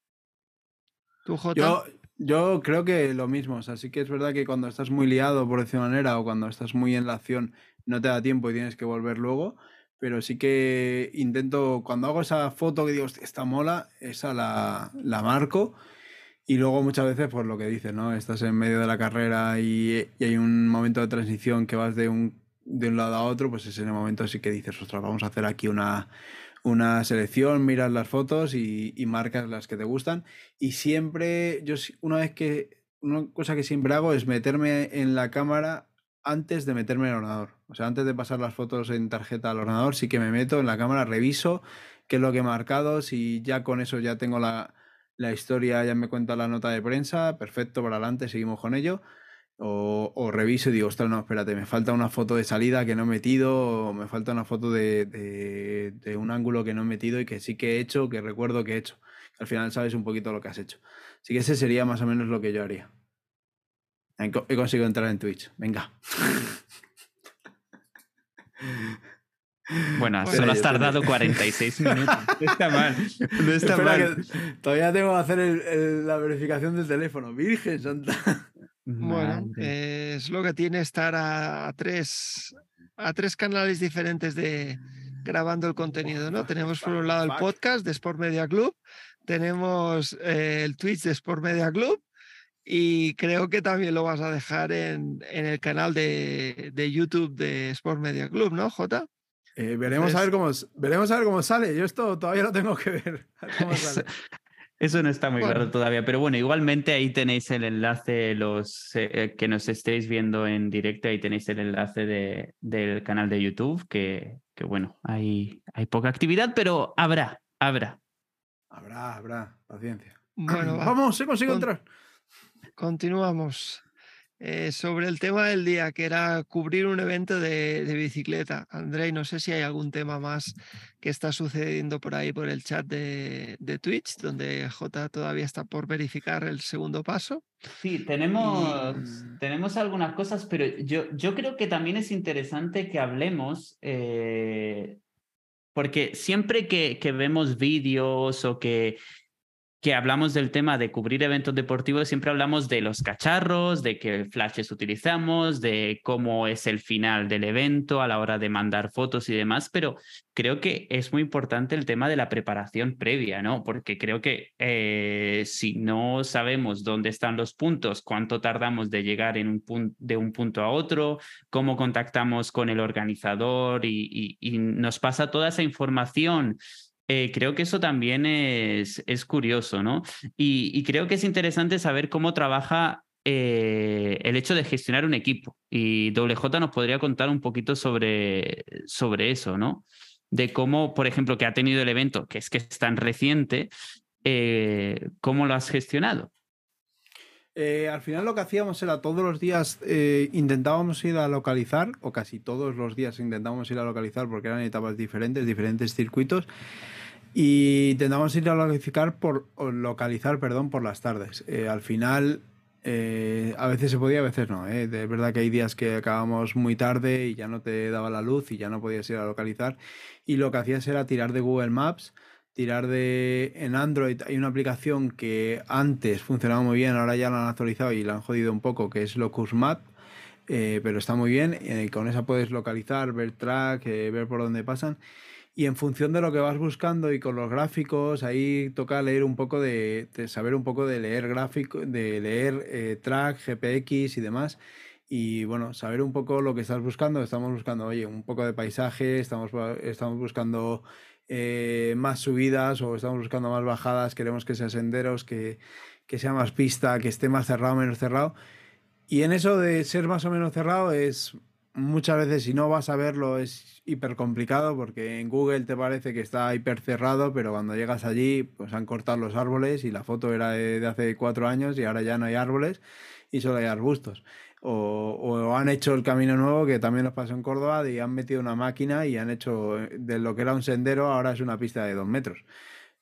¿Tú, Yo, yo creo que lo mismo, así que es verdad que cuando estás muy liado, por decir manera, o cuando estás muy en la acción, no te da tiempo y tienes que volver luego, pero sí que intento, cuando hago esa foto que digo, esta mola, esa la, la marco y luego muchas veces, por lo que dices, ¿no? Estás en medio de la carrera y, hay un momento de transición que vas de un, de un lado a otro, pues ese momento sí que dices, ostras, vamos a hacer aquí una, una selección, miras las fotos y, marcas las que te gustan. Y siempre, yo una vez que, una cosa que siempre hago es meterme en la cámara antes de meterme en el ordenador. O sea, antes de pasar las fotos en tarjeta al ordenador, sí que me meto en la cámara, reviso qué es lo que he marcado, si ya con eso ya tengo la, la historia ya me cuenta la nota de prensa, perfecto, para adelante, seguimos con ello. O, reviso y digo, ostras, no, espérate, me falta una foto de salida que no he metido, o me falta una foto de, un ángulo que no he metido y que sí que he hecho, que recuerdo que he hecho. Al final sabes un poquito lo que has hecho. Así que ese sería más o menos lo que yo haría. He conseguido entrar en Twitch. Venga. Bueno, solo has tardado 46 minutos. No está mal. No está mal. todavía tengo que hacer la verificación del teléfono. Virgen Santa. Bueno, es lo que tiene estar a, tres, a tres canales diferentes de grabando el contenido, ¿no? Tenemos por un lado el podcast de Sport Media Club, tenemos eh, el Twitch de Sport Media Club y creo que también lo vas a dejar en, el canal de, de YouTube de Sport Media Club, ¿no, Jota? Eh, veremos, a ver cómo, veremos a ver cómo sale. Yo esto todavía lo tengo que ver. Eso, no está muy claro todavía, pero bueno, igualmente ahí tenéis el enlace, los eh, que nos estéis viendo en directo, ahí tenéis el enlace de, del canal de YouTube, que, que bueno, hay, hay poca actividad, pero habrá, habrá. Habrá, habrá, paciencia. Bueno, vamos, se consigo entrar. Continuamos. Eh, sobre el tema del día, que era cubrir un evento de, bicicleta. Andrei, no sé si hay algún tema más que está sucediendo por ahí, por el chat de, Twitch, donde J todavía está por verificar el segundo paso. Sí, tenemos, tenemos algunas cosas, pero yo, yo creo que también es interesante que hablemos, eh, porque siempre que, que vemos vídeos o que que hablamos del tema de cubrir eventos deportivos, siempre hablamos de los cacharros, de qué flashes utilizamos, de cómo es el final del evento a la hora de mandar fotos y demás, pero creo que es muy importante el tema de la preparación previa, ¿no? Porque creo que eh, si no sabemos dónde están los puntos, cuánto tardamos de llegar en un de un punto a otro, cómo contactamos con el organizador y nos pasa toda esa información eh, creo que eso también es, es curioso, ¿no? Y, creo que es interesante saber cómo trabaja eh, el hecho de gestionar un equipo. Y WJ nos podría contar un poquito sobre, sobre eso, ¿no? De cómo, por ejemplo, que ha tenido el evento, que es que es tan reciente, eh, ¿cómo lo has gestionado? al final lo que hacíamos era todos los días intentábamos ir a localizar, o casi todos los días intentábamos ir a localizar porque eran etapas diferentes, diferentes circuitos, Y intentamos ir a localizar por, localizar, perdón, por las tardes. Eh, al final, eh, a veces se podía, a veces no. ¿eh? De verdad que hay días que acabamos muy tarde y ya no te daba la luz y ya no podías ir a localizar. Y lo que hacías era tirar de Google Maps, tirar de... En Android hay una aplicación que antes funcionaba muy bien, ahora ya la han actualizado y la han jodido un poco, que es Locus Map. pero está muy bien, con esa puedes localizar, ver track, ver por dónde pasan y en función de lo que vas buscando y con los gráficos, ahí toca leer un poco de, saber un poco de leer gráfico, de leer eh, track, GPX y demás. Y bueno, saber un poco lo que estás buscando. Estamos buscando, oye, un poco de paisaje, estamos, estamos buscando eh, más subidas o estamos buscando más bajadas, queremos que sea senderos, que, que sea más pista, que esté más cerrado, menos cerrado. Y en eso de ser más o menos cerrado es muchas veces si no vas a verlo es hiper complicado porque en Google te parece que está hiper cerrado, pero cuando llegas allí pues han cortado los árboles y la foto era de, hace cuatro años y ahora ya no hay árboles y solo hay arbustos. O, han hecho el camino nuevo que también nos pasó en Córdoba y han metido una máquina y han hecho de lo que era un sendero ahora es una pista de dos metros.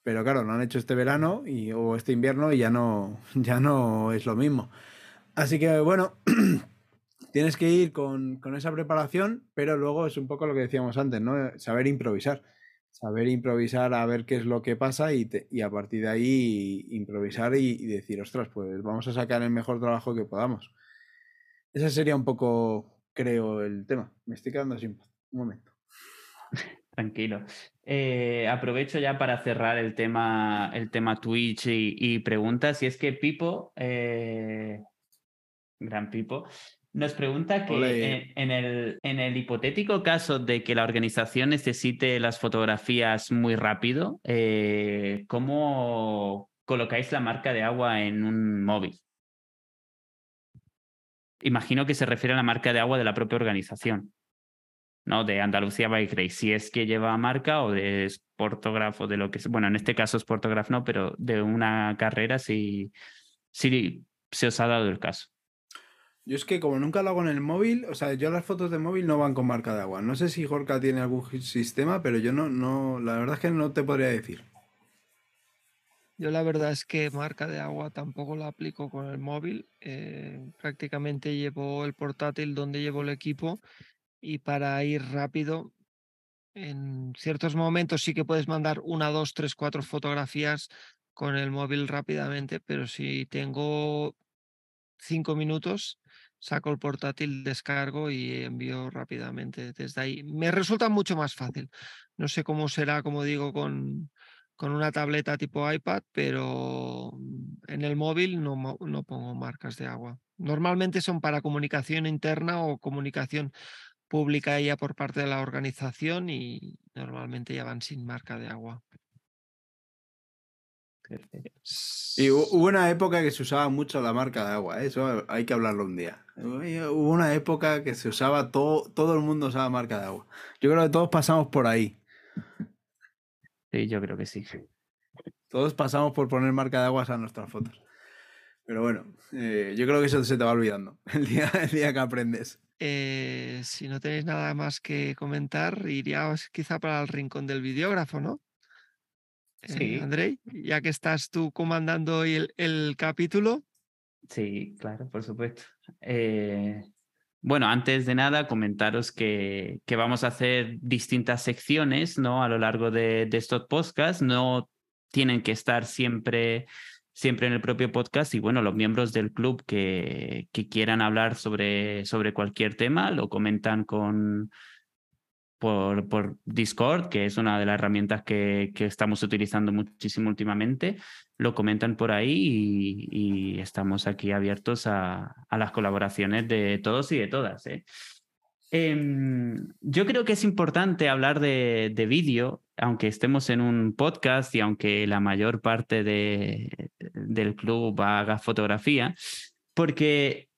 Pero claro, lo han hecho este verano y, o este invierno y ya no, ya no es lo mismo. Así que bueno, tienes que ir con, esa preparación, pero luego es un poco lo que decíamos antes, ¿no? Saber improvisar. Saber improvisar a ver qué es lo que pasa y, a partir de ahí improvisar y, decir, ostras, pues vamos a sacar el mejor trabajo que podamos. Ese sería un poco, creo, el tema. Me estoy quedando sin Un momento. Tranquilo. Eh, aprovecho ya para cerrar el tema, el tema Twitch y, preguntas. Y es que Pipo, eh, gran Pipo, nos pregunta que en, el, en el hipotético caso de que la organización necesite las fotografías muy rápido, eh, ¿cómo colocáis la marca de agua en un móvil? Imagino que se refiere a la marca de agua de la propia organización, ¿no? De Andalucía Bike Race, si es que lleva marca o de Sportograph de lo que es. Bueno, en este caso Sportograph no, pero de una carrera sí, sí se os ha dado el caso. Yo es que como nunca lo hago en el móvil, o sea, yo las fotos de móvil no van con marca de agua. No sé si Jorka tiene algún sistema, pero yo no, no, la verdad es que no te podría decir. Yo la verdad es que marca de agua tampoco la aplico con el móvil. Eh, prácticamente llevo el portátil donde llevo el equipo y para ir rápido, en ciertos momentos sí que puedes mandar una, dos, tres, cuatro fotografías con el móvil rápidamente, pero si tengo cinco minutos, saco el portátil, descargo y envío rápidamente desde ahí. Me resulta mucho más fácil. No sé cómo será, como digo, con, con una tableta tipo iPad, pero en el móvil no, no pongo marcas de agua. Normalmente son para comunicación interna o comunicación pública ya por parte de la organización y normalmente ya van sin marca de agua. Y hubo una época que se usaba mucho la marca de agua, ¿eh? eso hay que hablarlo un día. Hubo una época que se usaba todo, todo el mundo usaba marca de agua. Yo creo que todos pasamos por ahí. Sí, yo creo que sí. Todos pasamos por poner marca de aguas a nuestras fotos. Pero bueno, eh, yo creo que eso se te va olvidando el día, el día que aprendes. Eh, si no tenéis nada más que comentar, iríamos quizá para el rincón del videógrafo, ¿no? Sí. Andrei, ya que estás tú comandando el, el capítulo. Sí, claro, por supuesto. Eh, bueno, antes de nada, comentaros que, que, vamos a hacer distintas secciones ¿no? a lo largo de, de, estos podcasts. No tienen que estar siempre, siempre en el propio podcast. Y bueno, los miembros del club que, que quieran hablar sobre, sobre cualquier tema lo comentan con, por, por, Discord, que es una de las herramientas que, que estamos utilizando muchísimo últimamente. Lo comentan por ahí y, estamos aquí abiertos a, a, las colaboraciones de todos y de todas. ¿eh? Em, yo creo que es importante hablar de, de vídeo, aunque estemos en un podcast y aunque la mayor parte de, del club haga fotografía, porque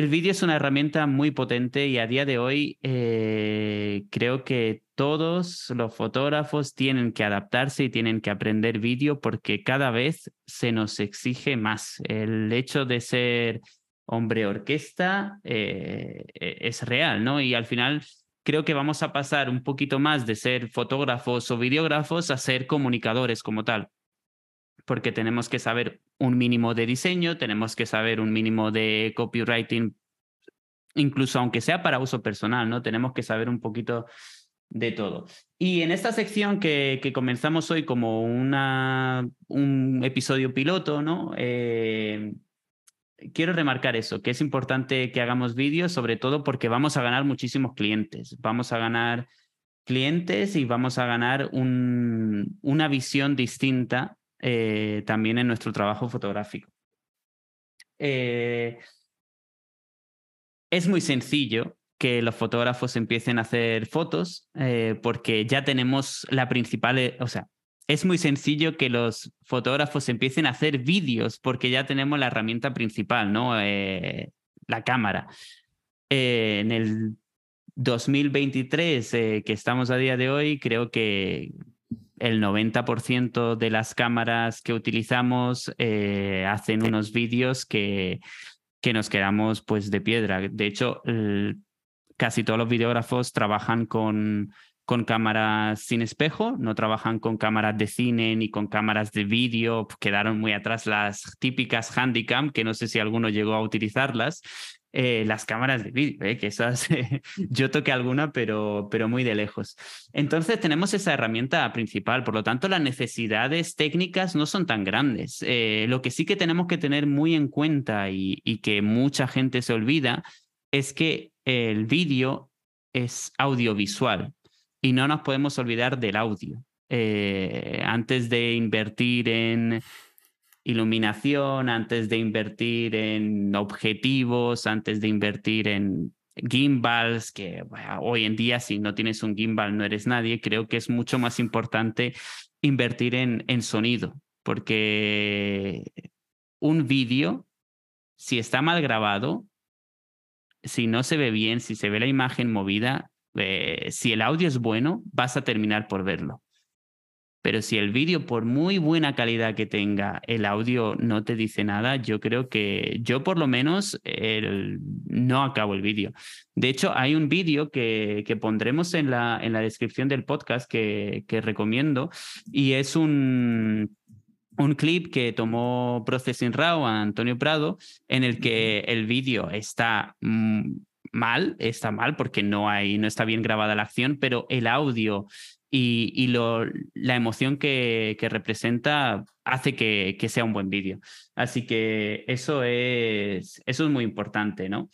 el vídeo es una herramienta muy potente y a día de hoy eh, creo que todos los fotógrafos tienen que adaptarse y tienen que aprender vídeo porque cada vez se nos exige más. El hecho de ser hombre orquesta eh, e-, es real, ¿no? Y al final creo que vamos a pasar un poquito más de ser fotógrafos o videógrafos a ser comunicadores como tal. Porque tenemos que saber un mínimo de diseño, tenemos que saber un mínimo de copywriting, incluso aunque sea para uso personal, ¿no? Tenemos que saber un poquito de todo. Y en esta sección que, comenzamos hoy como una, un episodio piloto, ¿no? Eh, quiero remarcar eso, que es importante que hagamos vídeos, sobre todo porque vamos a ganar muchísimos clientes. Vamos a ganar clientes y vamos a ganar un, una visión distinta eh, también en nuestro trabajo fotográfico. Eh, es muy sencillo que los fotógrafos empiecen a hacer fotos eh, porque ya tenemos la principal, o sea, es muy sencillo que los fotógrafos empiecen a hacer vídeos porque ya tenemos la herramienta principal, ¿no? La cámara. En el 2023, eh, que estamos a día de hoy, creo que el 90% de las cámaras que utilizamos hacen unos vídeos que, que nos quedamos pues de piedra. De hecho, casi todos los videógrafos trabajan con con cámaras sin espejo, no trabajan con cámaras de cine ni con cámaras de vídeo, quedaron muy atrás las típicas Handycam, que no sé si alguno llegó a utilizarlas, eh, las cámaras de vídeo, eh, que esas yo toqué alguna, pero, pero muy de lejos. Entonces tenemos esa herramienta principal, por lo tanto las necesidades técnicas no son tan grandes. Eh, lo que sí que tenemos que tener muy en cuenta y, y que mucha gente se olvida es que el vídeo es audiovisual y no nos podemos olvidar del audio. Eh, antes de invertir en iluminación, antes de invertir en objetivos, antes de invertir en gimbals, que hoy en día si no tienes un gimbal no eres nadie, creo que es mucho más importante invertir en, en sonido, porque un vídeo, si está mal grabado, si no se ve bien, si se ve la imagen movida, eh, si el audio es bueno, vas a terminar por verlo. Pero si el vídeo, por muy buena calidad que tenga, el audio no te dice nada, yo creo que yo por lo menos no acabo el vídeo. De hecho, hay un vídeo que, que, pondremos en la, en la descripción del podcast que, que recomiendo y es un, un clip que tomó Processing Raw a Antonio Prado en el que el vídeo está mal, está mal porque no, hay, no está bien grabada la acción, pero el audio y, la emoción que, representa hace que, que, sea un buen vídeo. Así que eso es, eso es muy importante, ¿no?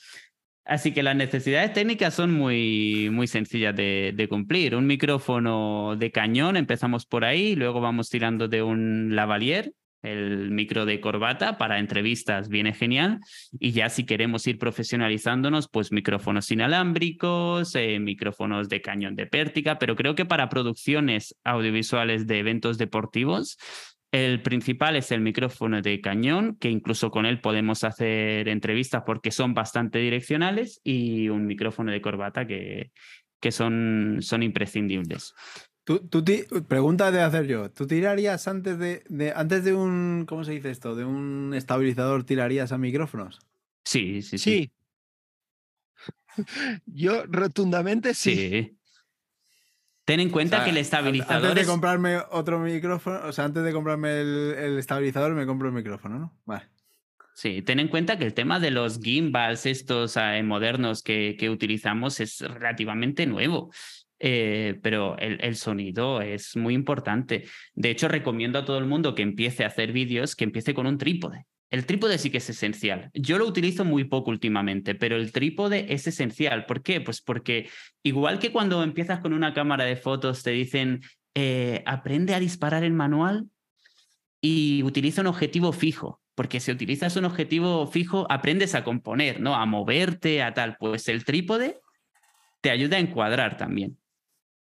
Así que las necesidades técnicas son muy, muy sencillas de, de, cumplir. Un micrófono de cañón, empezamos por ahí, luego vamos tirando de un lavalier, el micro de corbata para entrevistas viene genial. Y ya si queremos ir profesionalizándonos, pues micrófonos inalámbricos, eh, micrófonos de cañón de pértiga, pero creo que para producciones audiovisuales de eventos deportivos, el principal es el micrófono de cañón, que incluso con él podemos hacer entrevistas porque son bastante direccionales, y un micrófono de corbata que, que son, son imprescindibles. Tú, tú pregunta de hacer yo. ¿Tú tirarías antes de, de, antes de un, ¿cómo se dice esto? De un estabilizador, tirarías a micrófonos? Sí, sí, sí. sí. Yo rotundamente sí. sí. Ten en cuenta o sea, que el estabilizador. Antes de es... comprarme otro micrófono, o sea, antes de comprarme el, el, estabilizador, me compro el micrófono, ¿no? Vale. Sí, ten en cuenta que el tema de los gimbals, estos eh, modernos que, que, utilizamos, es relativamente nuevo. Eh, pero el, el, sonido es muy importante. De hecho, recomiendo a todo el mundo que empiece a hacer vídeos, que empiece con un trípode. El trípode sí que es esencial. Yo lo utilizo muy poco últimamente, pero el trípode es esencial. ¿Por qué? Pues porque igual que cuando empiezas con una cámara de fotos te dicen, eh, aprende a disparar en manual y utiliza un objetivo fijo. Porque si utilizas un objetivo fijo, aprendes a componer, ¿no? A moverte, a tal. Pues el trípode te ayuda a encuadrar también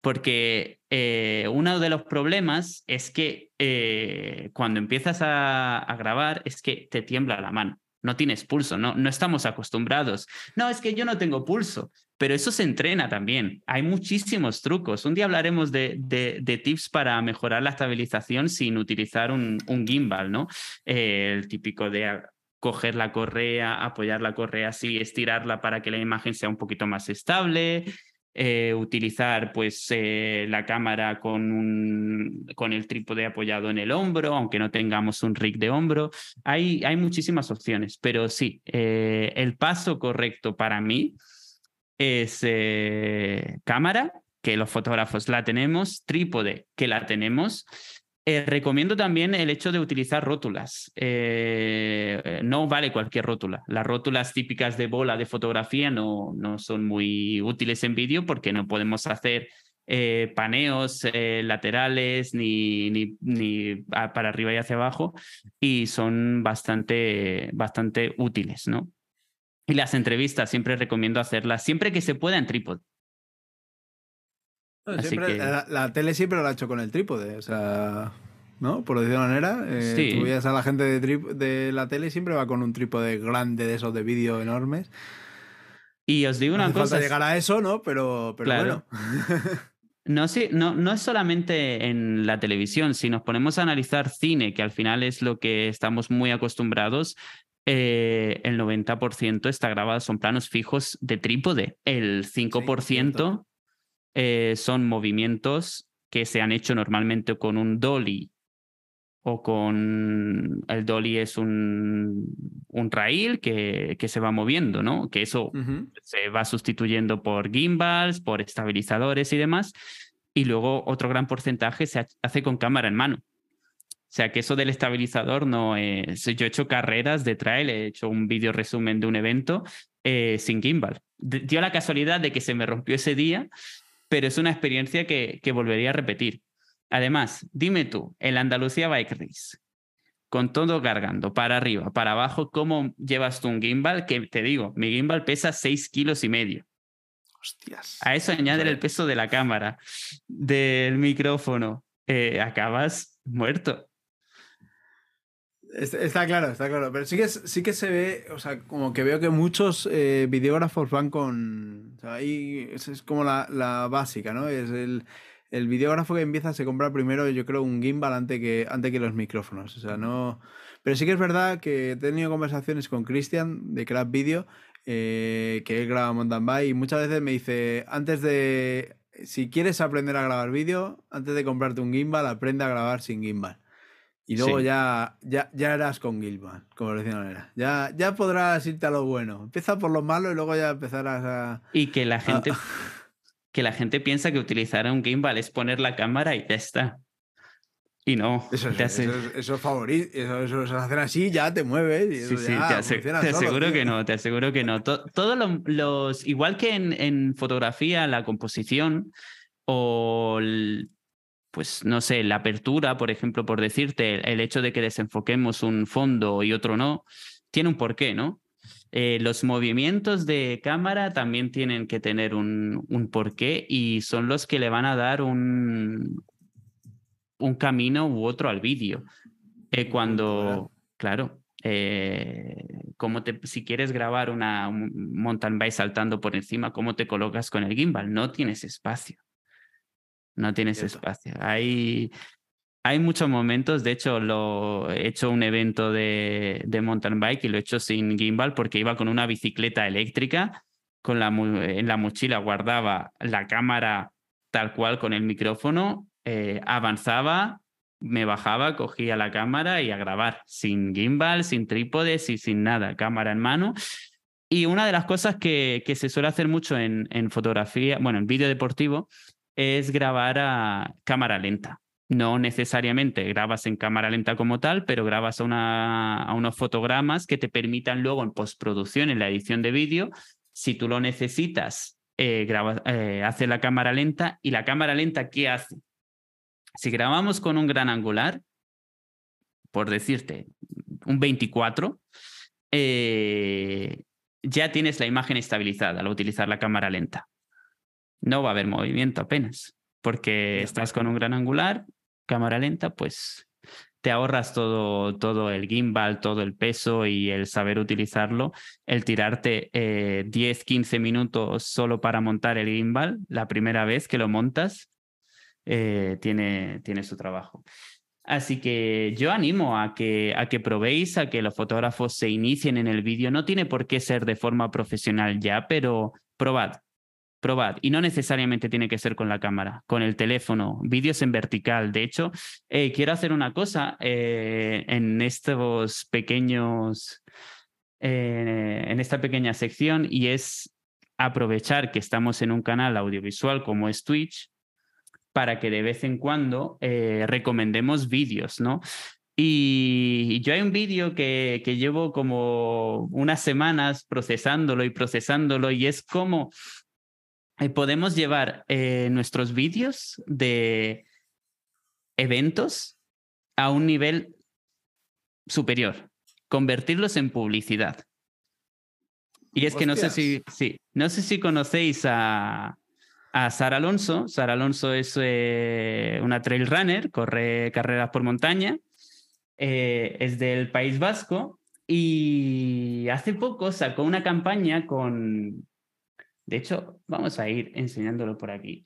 porque eh, uno de los problemas es que eh, cuando empiezas a, grabar es que te tiembla la mano, no tienes pulso, no, estamos acostumbrados. No, es que yo no tengo pulso, pero eso se entrena también. Hay muchísimos trucos. Un día hablaremos de, tips para mejorar la estabilización sin utilizar un, un gimbal, ¿no? Eh, el típico de coger la correa, apoyar la correa así, estirarla para que la imagen sea un poquito más estable, eh, utilizar pues eh, la cámara con, un, con el trípode apoyado en el hombro, aunque no tengamos un rig de hombro. Hay, hay muchísimas opciones, pero sí, eh, el paso correcto para mí es cámara, que los fotógrafos la tenemos, trípode, que la tenemos, eh, recomiendo también el hecho de utilizar rótulas. Eh, no vale cualquier rótula. Las rótulas típicas de bola de fotografía no, no son muy útiles en vídeo porque no podemos hacer eh, paneos laterales ni, ni, ni, para arriba y hacia abajo y son bastante, bastante útiles, ¿no? Y las entrevistas siempre recomiendo hacerlas siempre que se pueda en trípode. La, tele siempre lo ha hecho con el trípode, o sea, ¿no? Por decirlo de manera. Eh, Tú veías a la gente de, de la tele siempre va con un trípode grande de esos de vídeo enormes. Y os digo una cosa. Falta llegar a eso, ¿no? Pero, pero bueno. No, sí, no, no es solamente en la televisión, si nos ponemos a analizar cine, que al final es lo que estamos muy acostumbrados, eh, el 90% está grabado, son planos fijos de trípode. El 5% eh, son movimientos que se han hecho normalmente con un dolly o con el dolly es un, un rail que, que, se va moviendo, ¿no? Que eso se va sustituyendo por gimbals, por estabilizadores y demás. Y luego otro gran porcentaje se hace con cámara en mano. O sea que eso del estabilizador no es. Yo he hecho carreras de trail, he hecho un vídeo resumen de un evento eh, sin gimbal. Dio la casualidad de que se me rompió ese día pero es una experiencia que, que volvería a repetir. Además, dime tú, el Andalucía Bike Race, con todo cargando, para arriba, para abajo, ¿cómo llevas tú un gimbal? Que te digo, mi gimbal pesa 6 kilos y medio. Hostias. A eso añade el peso de la cámara, del micrófono. Eh, acabas muerto. Está claro, está claro. Pero sí que, sí que se ve, o sea, como que veo que muchos eh, videógrafos van con. O sea, ahí es, como la, la, básica, ¿no? Es el, el, videógrafo que empieza se compra primero, yo creo, un gimbal antes que, antes que los micrófonos. O sea, no. Pero sí que es verdad que he tenido conversaciones con Cristian de Craft Video, eh, que él graba mountain bike, y muchas veces me dice, antes de. Si quieres aprender a grabar vídeo, antes de comprarte un gimbal, aprende a grabar sin gimbal. Y luego ya, ya, ya eras con Gilman, como decía. Ya, ya podrás irte a lo bueno. Empieza por lo malo y luego ya empezarás a. Y que la gente, que la gente piensa que utilizar un gimbal es poner la cámara y ya está. Y no. Eso es, eso, eso, favorito. Eso, eso, eso, hacer así, ya te mueves. sí, sí, te, te aseguro que no, te aseguro que no. Todos los. Igual que en, en fotografía, la composición o pues no sé, la apertura, por ejemplo, por decirte, el hecho de que desenfoquemos un fondo y otro no, tiene un porqué, ¿no? Eh, los movimientos de cámara también tienen que tener un, un, porqué y son los que le van a dar un, un camino u otro al vídeo. Eh, cuando, claro, eh, como te, si quieres grabar una mountain bike saltando por encima, ¿cómo te colocas con el gimbal? No tienes espacio no tienes espacio. Hay, hay muchos momentos, de hecho, lo, he hecho un evento de, de mountain bike y lo he hecho sin gimbal porque iba con una bicicleta eléctrica, con la, en la mochila guardaba la cámara tal cual con el micrófono, eh, avanzaba, me bajaba, cogía la cámara y a grabar, sin gimbal, sin trípodes y sin nada, cámara en mano. Y una de las cosas que, que se suele hacer mucho en, en fotografía, bueno, en vídeo deportivo, es grabar a cámara lenta. No necesariamente grabas en cámara lenta como tal, pero grabas a, una, a unos fotogramas que te permitan luego en postproducción, en la edición de vídeo, si tú lo necesitas, eh, eh, hace la cámara lenta. ¿Y la cámara lenta qué hace? Si grabamos con un gran angular, por decirte, un 24, eh, ya tienes la imagen estabilizada al utilizar la cámara lenta no va a haber movimiento apenas, porque estás con un gran angular, cámara lenta, pues te ahorras todo, todo el gimbal, todo el peso y el saber utilizarlo, el tirarte 10, eh, 15 minutos solo para montar el gimbal, la primera vez que lo montas, eh, tiene, tiene su trabajo. Así que yo animo a que, a que probéis, a que los fotógrafos se inicien en el vídeo. No tiene por qué ser de forma profesional ya, pero probad, Y no necesariamente tiene que ser con la cámara, con el teléfono, vídeos en vertical. De hecho, eh, quiero hacer una cosa eh, en estos pequeños, eh, en esta pequeña sección y es aprovechar que estamos en un canal audiovisual como es Twitch para que de vez en cuando recomendemos vídeos, ¿no? Y yo hay un vídeo que, que, llevo como unas semanas procesándolo y procesándolo y es como eh, podemos llevar eh, nuestros vídeos de eventos a un nivel superior, convertirlos en publicidad. Y es que no sé si, sí, no sé si conocéis a, a Sara Alonso. Sara Alonso es eh, una trail runner, corre carreras por montaña es del País Vasco y hace poco sacó una campaña con... De hecho, vamos a ir enseñándolo por aquí.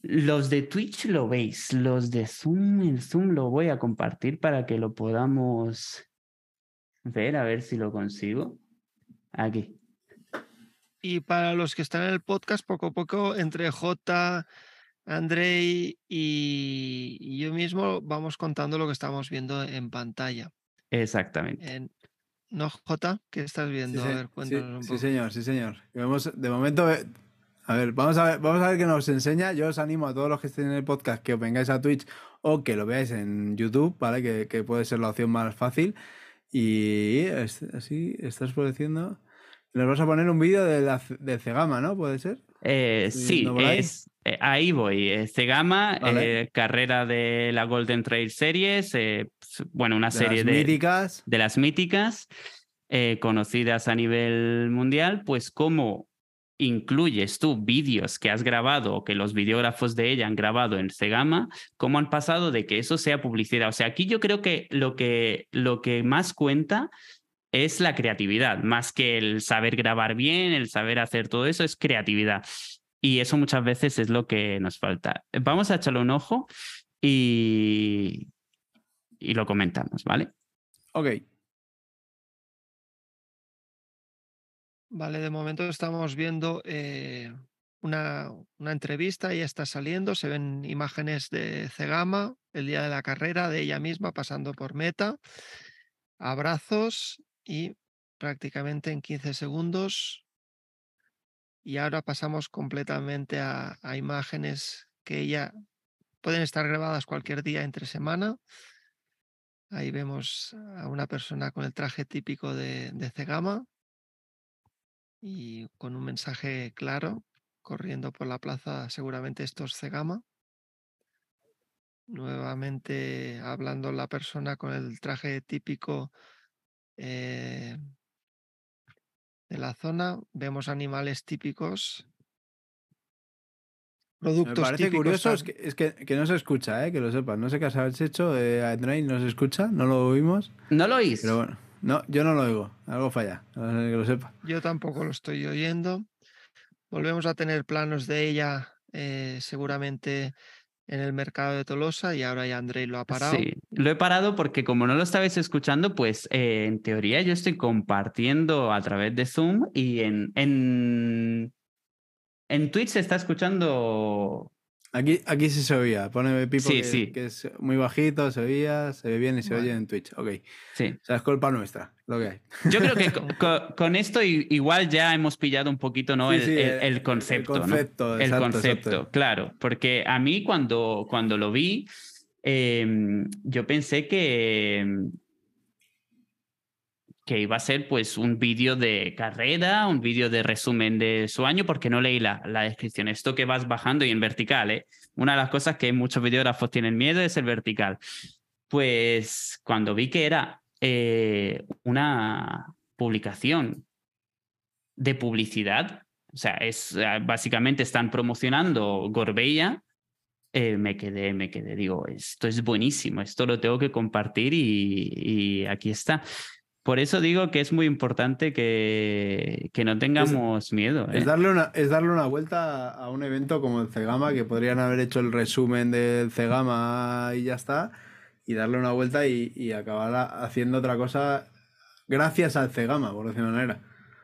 Los de Twitch lo veis, los de Zoom, el Zoom lo voy a compartir para que lo podamos ver, a ver si lo consigo. Aquí. Y para los que están en el podcast, poco a poco, entre J, Andrei y, yo mismo vamos contando lo que estamos viendo en pantalla. Exactamente. ¿No, Jota? ¿Qué estás viendo? Sí, a ver, cuéntanos sí, señor, sí, señor. de momento, a ver, vamos a ver, vamos a ver qué nos enseña. Yo os animo a todos los que estén en el podcast que os vengáis a Twitch o que lo veáis en YouTube, ¿vale? Que, puede ser la opción más fácil. Y así estás produciendo. Nos vas a poner un vídeo de la, del Cegama, ¿no? ¿Puede ser? Eh, sí, es, eh, ahí voy. Eh, Cegama, carrera de la Golden Trail Series, bueno, una serie de, míticas. de las míticas, conocidas a nivel mundial, pues cómo incluyes tú vídeos que has grabado o que los videógrafos de ella han grabado en Cegama, cómo han pasado de que eso sea publicidad. O sea, aquí yo creo que lo que, lo que más cuenta es la creatividad, más que el saber grabar bien, el saber hacer todo eso, es creatividad. Y eso muchas veces es lo que nos falta. Vamos a echarle un ojo y, y lo comentamos, ¿vale? Ok. Vale, de momento estamos viendo eh, una, una, entrevista, ya está saliendo, se ven imágenes de Cegama, el día de la carrera, de ella misma pasando por meta, abrazos y prácticamente en 15 segundos. Y ahora pasamos completamente a, imágenes que ya pueden estar grabadas cualquier día entre semana. Ahí vemos a una persona con el traje típico de, de Cegama y con un mensaje claro, corriendo por la plaza, seguramente esto es Cegama. Nuevamente hablando la persona con el traje típico eh, de la zona. Vemos animales típicos. Productos Me parece curioso es, que, que, no se escucha, ¿eh? que lo sepas. No sé qué has hecho. Eh, no se escucha, no lo oímos. No lo oís. Pero bueno, no, yo no lo oigo. Algo falla. que lo sepa. Yo tampoco lo estoy oyendo. Volvemos a tener planos de ella eh, seguramente en el mercado de Tolosa y ahora ya Andrei lo ha parado. Sí, lo he parado porque como no lo estabais escuchando, pues eh, en teoría yo estoy compartiendo a través de Zoom y en, en, en Twitch se está escuchando Aquí, aquí sí se oía. Pone Pipo que, es muy bajito, se oía, se ve bien y se oye en Twitch. Ok. Sí. O sea, es culpa nuestra, lo que hay. Yo creo que con, esto igual ya hemos pillado un poquito ¿no? el, el, concepto. El concepto, El concepto, claro. Porque a mí cuando, cuando lo vi, em, yo pensé que que iba a ser pues un vídeo de carrera, un vídeo de resumen de su año, porque no leí la, la, descripción. Esto que vas bajando y en vertical, ¿eh? Una de las cosas que muchos videógrafos tienen miedo es el vertical. Pues cuando vi que era eh, una publicación de publicidad, o sea, es, eh, básicamente están promocionando Gorbella, eh, me quedé, me quedé, digo, esto es buenísimo, esto lo tengo que compartir y, y aquí está. Por eso digo que es muy importante que, que no tengamos miedo. Es, ¿eh? darle una, es darle una vuelta a un evento como el Cegama, que podrían haber hecho el resumen del Cegama y ya está, y darle una vuelta y, y acabar haciendo otra cosa gracias al Cegama, por decirlo de manera.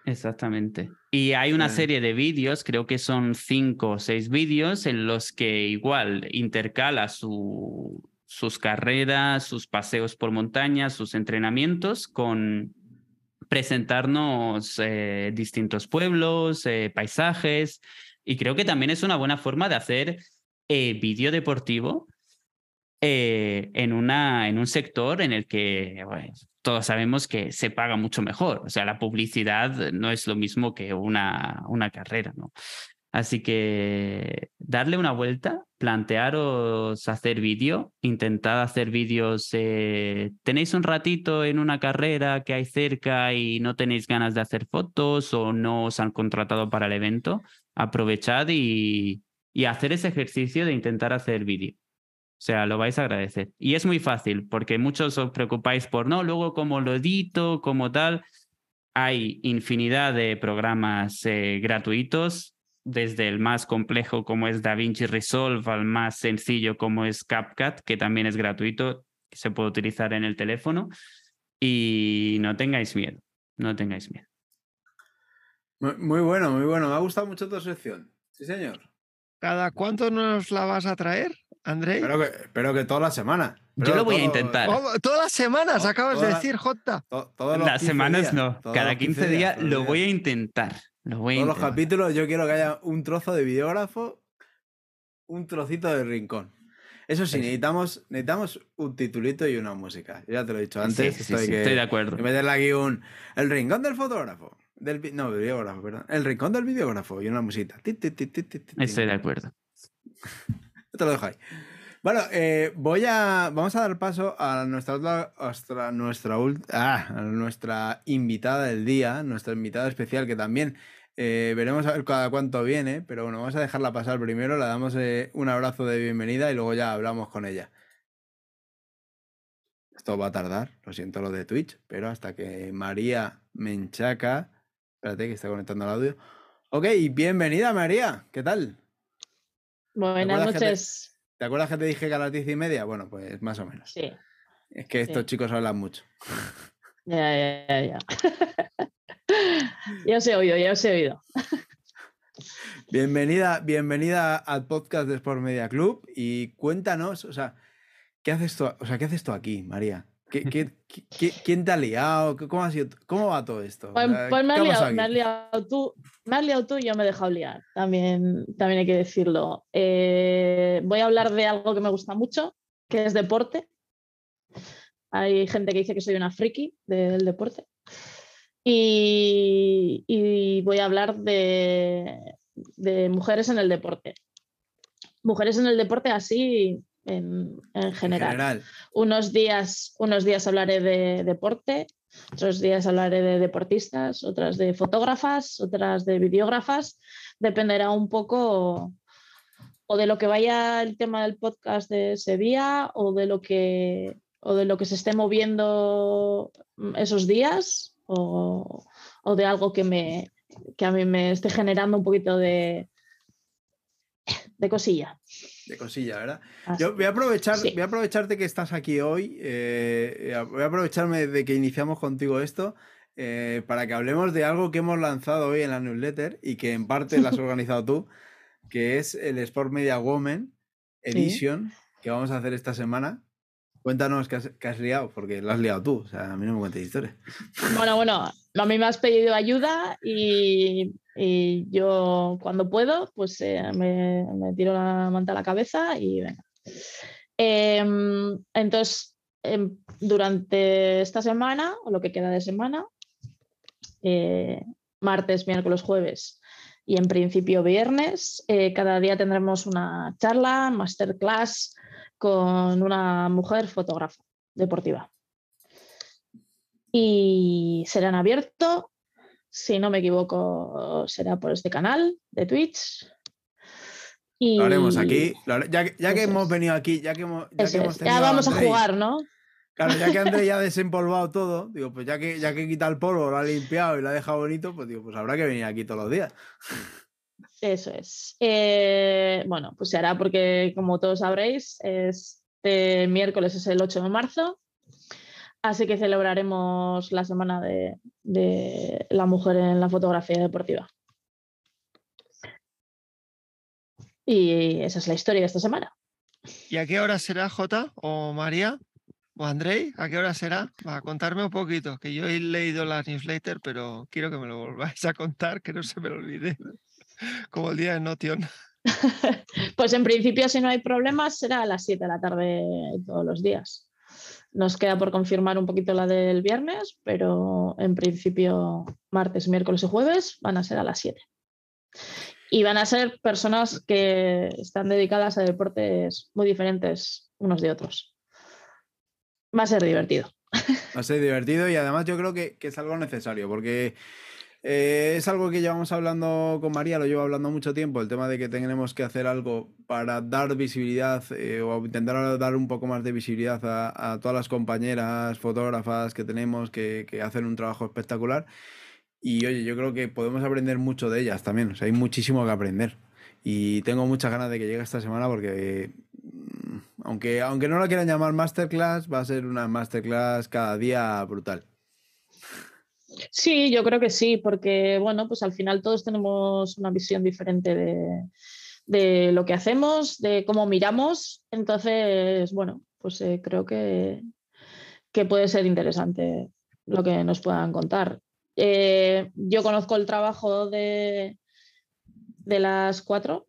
Exactamente. Y hay una serie de vídeos, creo que son cinco o seis vídeos, en los que igual intercala su, sus carreras, sus paseos por montaña, sus entrenamientos con presentarnos eh, distintos pueblos, eh, paisajes. Y creo que también es una buena forma de hacer eh, deportivo en, una, en un sector en el que todos sabemos que se paga mucho mejor. O sea, la publicidad no es lo mismo que una, una carrera, ¿no? Así que darle una vuelta, plantearos hacer vídeo, intentad hacer vídeos. Eh, ¿Tenéis un ratito en una carrera que hay cerca y no tenéis ganas de hacer fotos o no os han contratado para el evento? Aprovechad y, y hacer ese ejercicio de intentar hacer vídeo. O sea, lo vais a agradecer. Y es muy fácil, porque muchos os preocupáis por, no, luego como lo edito, como tal. Hay infinidad de programas eh, gratuitos, desde el más complejo como es DaVinci Resolve al más sencillo como es CapCut, que también es gratuito, que se puede utilizar en el teléfono. Y no tengáis miedo, no tengáis miedo. Muy bueno, muy bueno. Me ha gustado mucho tu sección. Sí, señor. ¿Cada cuánto nos la vas a traer? André. Espero que, espero que todas las semanas. Yo lo voy a intentar. todas las semanas, acabas de decir, Jota. las semanas no. Cada 15, días, lo voy a intentar. Lo voy todos los capítulos yo quiero que haya un trozo de videógrafo, un trocito de rincón. Eso sí, necesitamos, necesitamos un titulito y una música. ya te lo he dicho antes. estoy, de acuerdo. Y meterle aquí un. El rincón del fotógrafo. Del, no, del videógrafo, perdón. El rincón del videógrafo y una música. Estoy de acuerdo. te lo dejo ahí. Bueno, eh, voy a. Vamos a dar paso a nuestra nuestra, nuestra, ah, a nuestra invitada del día, nuestra invitada especial, que también eh, veremos a ver cada cuánto viene, pero bueno, vamos a dejarla pasar primero, le damos eh, un abrazo de bienvenida y luego ya hablamos con ella. Esto va a tardar, lo siento lo de Twitch, pero hasta que María Menchaca. Espérate que está conectando el audio. Ok, bienvenida María, ¿qué tal? Buenas noches. Te, acuerdas que te dije que a las diez y media? Bueno, pues más o menos. Sí. Es que estos chicos hablan mucho. Ya, ya, ya, ya. os he oído, ya os he oído. Bienvenida, bienvenida al podcast de Sport Media Club y cuéntanos, o sea, ¿qué haces tú, o sea, ¿qué haces tú aquí, María? quién te ha liado? ¿Cómo, ha sido, ¿Cómo va todo esto? Pues, pues me, has liado, tú, me has liado tú y yo me he dejado liar, también, también hay que decirlo. Eh, voy a hablar de algo que me gusta mucho, que es deporte. Hay gente que dice que soy una friki del deporte. Y, voy a hablar de, de mujeres en el deporte. Mujeres en el deporte así en, general. Unos, días, unos días hablaré de deporte, otros días hablaré de deportistas, otras de fotógrafas, otras de videógrafas. Dependerá un poco o de lo que vaya el tema del podcast de ese día o de lo que, o de lo que se esté moviendo esos días o, o de algo que, me, que a mí me esté generando un poquito de, de cosilla. De cosilla, ¿verdad? Yo voy a aprovechar, voy a aprovecharte que estás aquí hoy. Eh, voy a aprovecharme de que iniciamos contigo esto. Eh, para que hablemos de algo que hemos lanzado hoy en la newsletter y que en parte lo has organizado tú, que es el Sport Media Woman Edition que vamos a hacer esta semana. Cuéntanos qué has, liado, porque lo has liado tú. O sea, a mí no me cuentes historia. Bueno, bueno, a mí me has pedido ayuda y, yo cuando puedo, pues eh, me, tiro la manta a la cabeza y venga. Em, entonces, em, durante esta semana, o lo que queda de semana, eh, martes, miércoles, jueves y en principio viernes, eh, cada día tendremos una charla, masterclass con una mujer fotógrafa deportiva. Y serán abierto, si no me equivoco, será por este canal de Twitch. Y... Lo haremos aquí. Ya, que hemos venido aquí, ya que hemos, ya, vamos a jugar, ¿no? Claro, ya que André ya ha desempolvado todo, digo, pues ya que, ya que quita el polvo, lo ha limpiado y lo ha dejado bonito, pues digo, pues habrá que venir aquí todos los días. Eso es. Eh, bueno, pues se hará porque, como todos sabréis, este miércoles es el 8 de marzo. Así que celebraremos la semana de, de la mujer en la fotografía deportiva. Y esa es la historia de esta semana. ¿Y a qué hora será, Jota o María? ¿O Andrei? ¿A qué hora será? Va a contarme un poquito, que yo he leído la newsletter, pero quiero que me lo volváis a contar, que no se me lo olvide. Como el día de Notion. pues en principio, si no hay problemas, será a las 7 de la tarde todos los días. Nos queda por confirmar un poquito la del viernes, pero en principio martes, miércoles y jueves van a ser a las 7 y van a ser personas que están dedicadas a deportes muy diferentes unos de otros. Va a ser divertido. Va a ser divertido y además yo creo que, es algo necesario porque eh, es algo que llevamos hablando con María, lo llevo hablando mucho tiempo, el tema de que tenemos que hacer algo para dar visibilidad eh, o intentar dar un poco más de visibilidad a, todas las compañeras fotógrafas que tenemos que, hacen un trabajo espectacular. Y oye, yo creo que podemos aprender mucho de ellas también. O sea, hay muchísimo que aprender. Y tengo muchas ganas de que llegue esta semana porque, mm, aunque, aunque no la quieran llamar masterclass, va a ser una masterclass cada día brutal. Sí, yo creo que sí, porque bueno, pues al final todos tenemos una visión diferente de, lo que hacemos, de cómo miramos. Entonces, bueno, pues eh, creo que, que puede ser interesante lo que nos puedan contar. Eh, yo conozco el trabajo de, de las cuatro.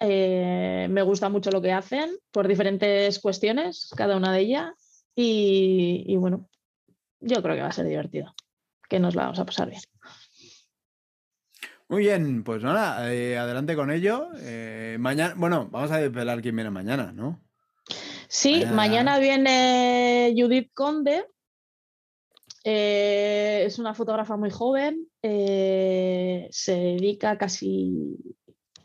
Eh, me gusta mucho lo que hacen por diferentes cuestiones, cada una de ellas. Y, bueno, yo creo que va a ser divertido, que nos la vamos a pasar bien. Muy bien, pues nada, eh, adelante con ello. mañana, bueno, vamos a desvelar quién viene mañana, ¿no? Sí, mañana viene Judith Conde, eh, es una fotógrafa muy joven, eh, se dedica casi,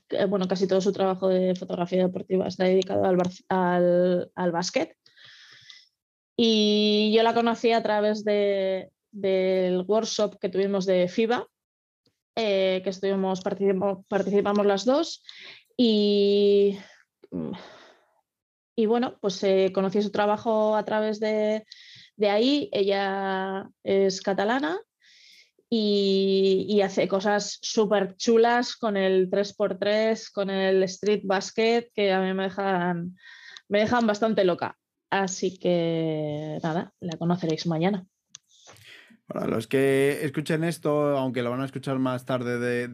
eh, bueno, casi todo su trabajo de fotografía deportiva está dedicado al, al, al básquet. Y yo la conocí a través de, del workshop que tuvimos de FIBA, que estuvimos, participamos, las dos. Y, y bueno, pues conocí su trabajo a través de, de ahí ella es catalana y, hace cosas súper chulas con el 3x3, con el street basket, que a mí me me dejan bastante loca. Así que nada, la conoceréis mañana. Para los que escuchen esto, aunque lo van a escuchar más tarde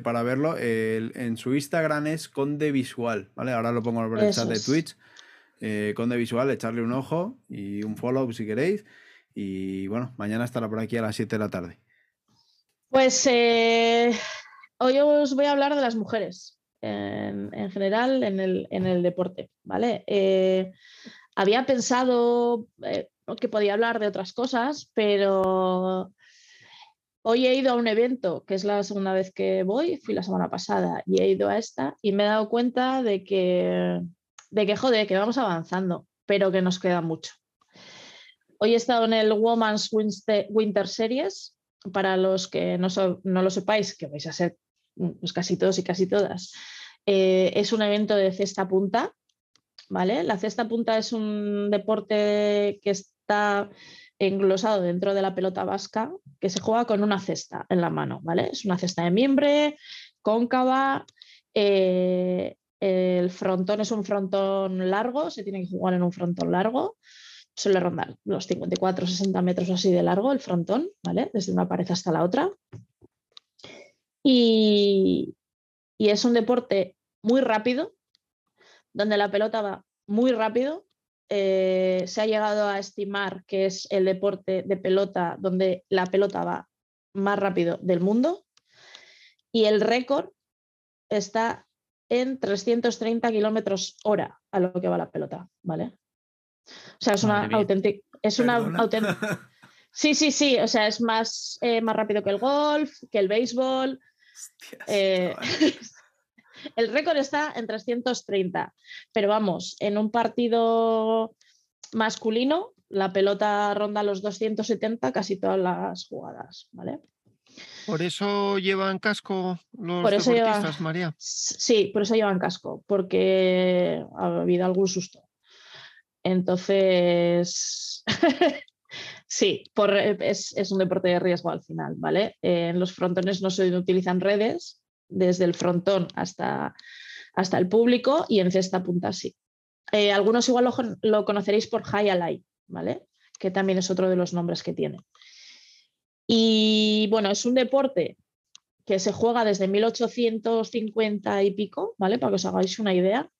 para verlo, en su Instagram es Conde Visual, ¿vale? Ahora lo pongo en el chat de Twitch eh, Conde Visual, echarle un ojo y un follow si queréis. Y bueno, mañana estará por aquí a las 7 de la tarde. Pues eh, hoy os voy a hablar de las mujeres en, general en el, deporte, ¿vale? Eh, había pensado eh, que podía hablar de otras cosas, pero hoy he ido a un evento, que es la segunda vez que voy, fui la semana pasada y he ido a esta y me he dado cuenta de que de que joder, que vamos avanzando, pero que nos queda mucho. Hoy he estado en el Women's Winter Series. Para los que no, lo sepáis, que vais a ser pues, casi todos y casi todas, eh, es un evento de cesta punta. ¿vale? La cesta punta es un deporte que está englosado dentro de la pelota vasca, que se juega con una cesta en la mano. ¿vale? Es una cesta de miembre, cóncava. Eh, el frontón es un frontón largo, se tiene que jugar en un frontón largo. Suele rondar los 54, 60 metros así de largo el frontón, ¿vale? Desde una pared hasta la otra. Y, es un deporte muy rápido, donde la pelota va muy rápido. Eh, se ha llegado a estimar que es el deporte de pelota donde la pelota va más rápido del mundo. Y el récord está en 330 kilómetros hora a lo que va la pelota, ¿vale? O sea, es una auténtica. Es una auténtica. Sí, sí, sí. O sea, es más, eh, más rápido que el golf, que el béisbol. Eh, el récord está en 330. Pero vamos, en un partido masculino, la pelota ronda los 270 casi todas las jugadas, ¿vale? Por eso llevan casco los deportistas, María. Sí, por eso llevan casco, porque ha habido algún susto. Entonces, sí, es, un deporte de riesgo al final, ¿vale? en los frontones no se utilizan redes, desde el frontón hasta, hasta el público y en cesta punta sí. Eh, algunos igual lo, conoceréis por High Alive, ¿vale? Que también es otro de los nombres que tiene. Y bueno, es un deporte que se juega desde 1850 y pico, ¿vale? Para que os hagáis una idea.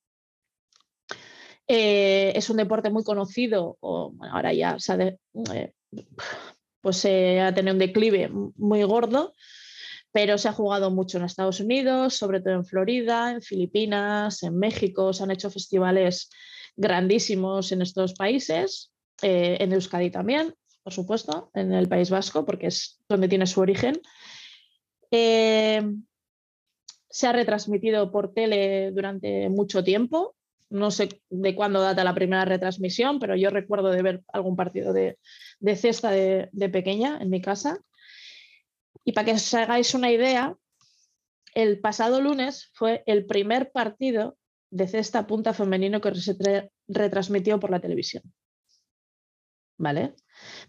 Eh, es un deporte muy conocido, o ahora ya eh, pues ha tenido un declive muy gordo, pero se ha jugado mucho en Estados Unidos, sobre todo en Florida, en Filipinas, en México, se han hecho festivales grandísimos en estos países, eh, en Euskadi también, por supuesto, en el País Vasco, porque es donde tiene su origen. Eh, se ha retransmitido por tele durante mucho tiempo. No sé de cuándo data la primera retransmisión, pero yo recuerdo de ver algún partido de, cesta de, pequeña en mi casa. Y para que os hagáis una idea, el pasado lunes fue el primer partido de cesta punta femenino que se retransmitió por la televisión. ¿Vale?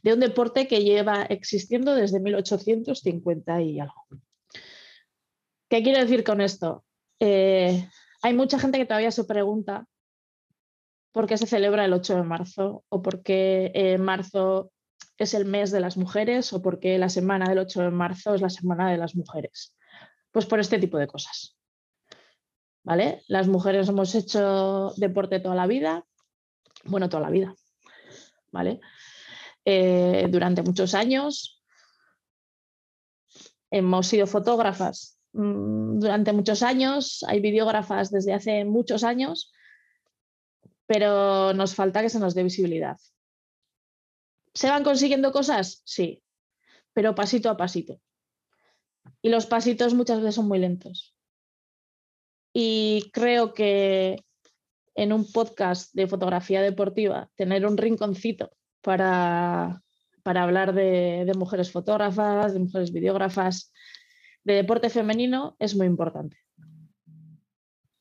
De un deporte que lleva existiendo desde 1850 y algo. ¿Qué quiero decir con esto? Eh, hay mucha gente que todavía se pregunta por qué se celebra el 8 de marzo o por qué en marzo es el mes de las mujeres o porque la semana del 8 de marzo es la semana de las mujeres. Pues por este tipo de cosas. ¿Vale? Las mujeres hemos hecho deporte toda la vida, bueno, toda la vida, ¿vale? Eh, durante muchos años. Hemos sido fotógrafas mm, durante muchos años, hay videógrafas desde hace muchos años, pero nos falta que se nos dé visibilidad. ¿Se van consiguiendo cosas? Sí, pero pasito a pasito. Y los pasitos muchas veces son muy lentos. Y creo que en un podcast de fotografía deportiva, tener un rinconcito para, para hablar de, mujeres fotógrafas, de mujeres videógrafas, de deporte femenino es muy importante.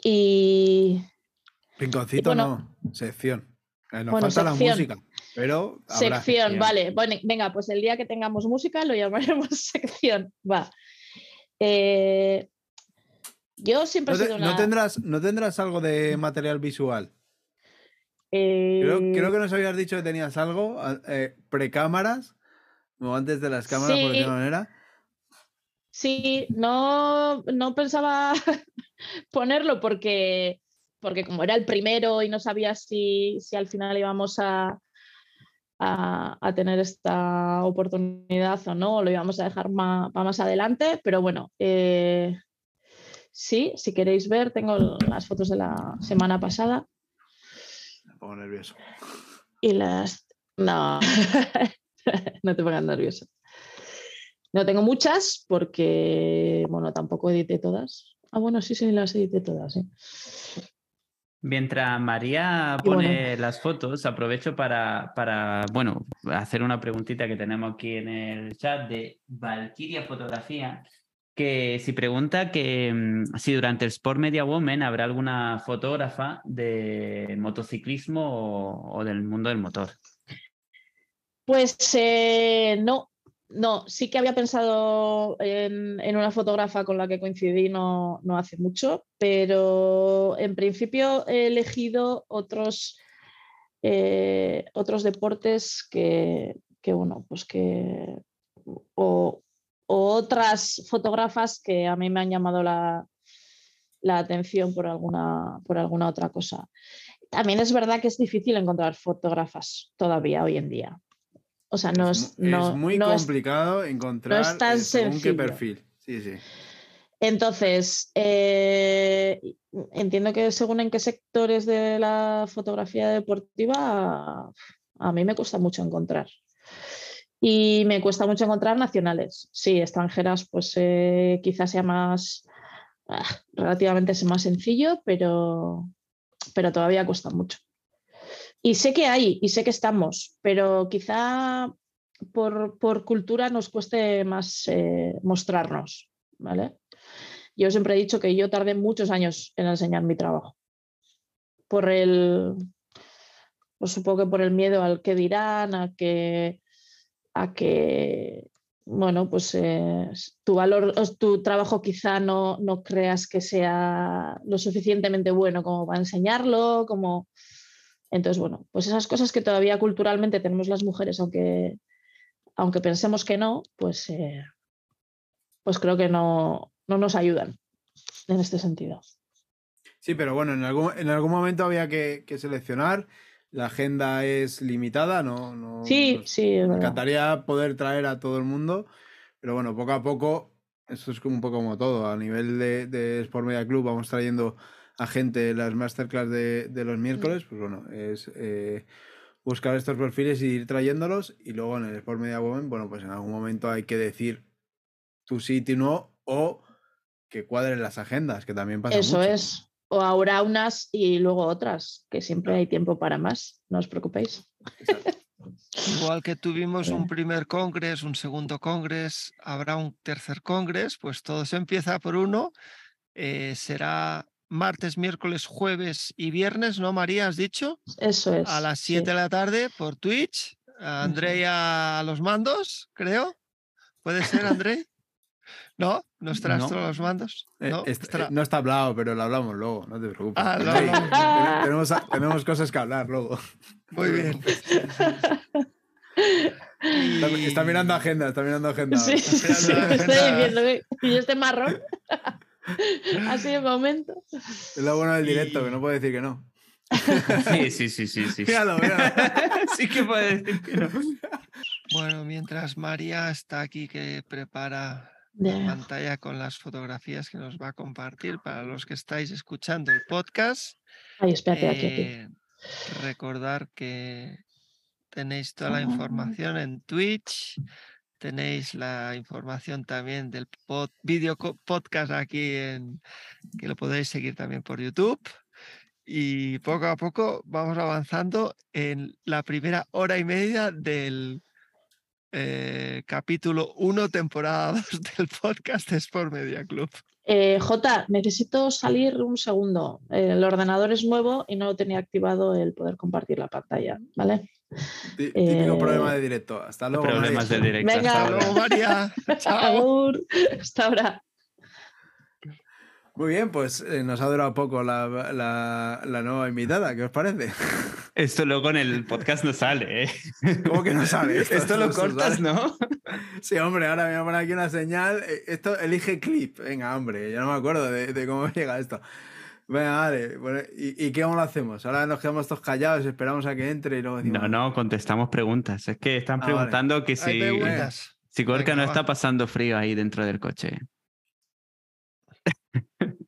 Y. Rinconcito no, sección. Eh, nos falta la música. Pero sección, vale. Bueno, venga, pues el día que tengamos música lo llamaremos sección. Va. Eh, yo siempre he sido una... ¿no tendrás, ¿No tendrás algo de material visual? Creo, eh, que nos habías dicho que tenías algo, eh, precámaras, o antes de las cámaras, por decirlo manera. Sí, no, no pensaba ponerlo porque, porque como era el primero y no sabía si, si al final íbamos a, a, tener esta oportunidad o no, lo íbamos a dejar más, para más adelante, pero bueno, eh, sí, si queréis ver, tengo las fotos de la semana pasada. Me pongo nervioso. Y las... No, no te pongas nervioso. No tengo muchas porque, bueno, tampoco edité todas. Ah, bueno, sí, sí, las edité todas. ¿eh? Mientras María pone las fotos, aprovecho para, para, bueno, hacer una preguntita que tenemos aquí en el chat de Valkyria Fotografía, que si pregunta que mm, si durante el Sport Media Women habrá alguna fotógrafa de motociclismo o, del mundo del motor. Pues eh, no, no, sí que había pensado en, una fotógrafa con la que coincidí no, hace mucho, pero en principio he elegido otros, eh, otros deportes que, bueno, pues que. O, otras fotógrafas que a mí me han llamado la, la atención por alguna, por alguna otra cosa. También es verdad que es difícil encontrar fotógrafas todavía hoy en día. O sea, no es, muy complicado encontrar no tan según qué perfil. Sí, sí. Entonces, eh, entiendo que según en qué sectores de la fotografía deportiva, a mí me cuesta mucho encontrar. Y me cuesta mucho encontrar nacionales. Sí, extranjeras, pues eh, quizás sea más, ah, relativamente más sencillo, pero, pero todavía cuesta mucho. Y sé que hay, y sé que estamos, pero quizá por, cultura nos cueste más eh, mostrarnos, ¿vale? Yo siempre he dicho que yo tardé muchos años en enseñar mi trabajo. Por el, pues supongo que por el miedo al que dirán, a que, a que bueno, pues eh, tu valor, tu trabajo quizá no, no, creas que sea lo suficientemente bueno como para enseñarlo, como... Entonces, bueno, pues esas cosas que todavía culturalmente tenemos las mujeres, aunque, aunque pensemos que no, pues, eh, pues creo que no, no nos ayudan en este sentido. Sí, pero bueno, en algún, en algún momento había que, seleccionar. La agenda es limitada, ¿no? no sí, sí. me encantaría poder traer a todo el mundo, pero bueno, poco a poco, esto es como un poco como todo. A nivel de, de Sport Media Club vamos trayendo a gente las masterclass de, de los miércoles, pues bueno, es eh, buscar estos perfiles y ir trayéndolos. Y luego en el Sport Media Women, bueno, pues en algún momento hay que decir tu sí, tu no, o que cuadren las agendas, que también pasa. Eso es o ahora unas y luego otras, que siempre hay tiempo para más, no os preocupéis. Igual que tuvimos un primer congreso, un segundo congreso, habrá un tercer congreso, pues todo se empieza por uno. Eh, será martes, miércoles, jueves y viernes, ¿no, María? ¿Has dicho? Eso es. A las 7 de la tarde por Twitch. Andrea a los mandos, creo. ¿Puede ser, André? ¿No? ¿No estarás todos los mandos? Eh, ¿No? no está hablado, pero lo hablamos luego, no te preocupes. Ah, tenemos, tenemos, cosas que hablar luego. Muy bien. Está, mirando agenda, está mirando agenda. Sí, sí, sí estoy viendo. Y este marrón. Así de momento. Es lo bueno del directo, que no puede decir que no. Sí, sí, sí, sí. sí. Míralo, míralo. sí que puede decir que no. Bueno, mientras María está aquí que prepara la pantalla con las fotografías que nos va a compartir para los que estáis escuchando el podcast. Ay, espérate, aquí, aquí. Eh, recordar que tenéis toda la información en Twitch, tenéis la información también del pod, video podcast aquí en que lo podéis seguir también por YouTube. Y poco a poco vamos avanzando en la primera hora y media del eh, capítulo 1, temporada 2 del podcast Sport Media Club. Eh, J, necesito salir un segundo. El ordenador es nuevo y no tenía activado el poder compartir la pantalla, ¿vale? Típico eh, problema de directo. Hasta luego. Problemas de directo. Venga. Hasta luego, María. Chao. Hasta ahora. Muy bien, pues eh, nos ha durado poco la, la, nueva invitada, ¿qué os parece? Esto luego en el podcast no sale, ¿eh? ¿Cómo que no sale? Esto, lo cortas, ¿no? Sí, hombre, ahora me voy a poner aquí una señal. Eh, esto elige clip. Venga, hombre, ya no me acuerdo de, cómo llega esto. Venga, vale. ¿y, ¿y, qué lo hacemos? Ahora nos quedamos todos callados, esperamos a que entre y luego decimos... No, no, contestamos preguntas. Es que están ah, preguntando que si, si Gorka no está pasando frío ahí dentro del coche.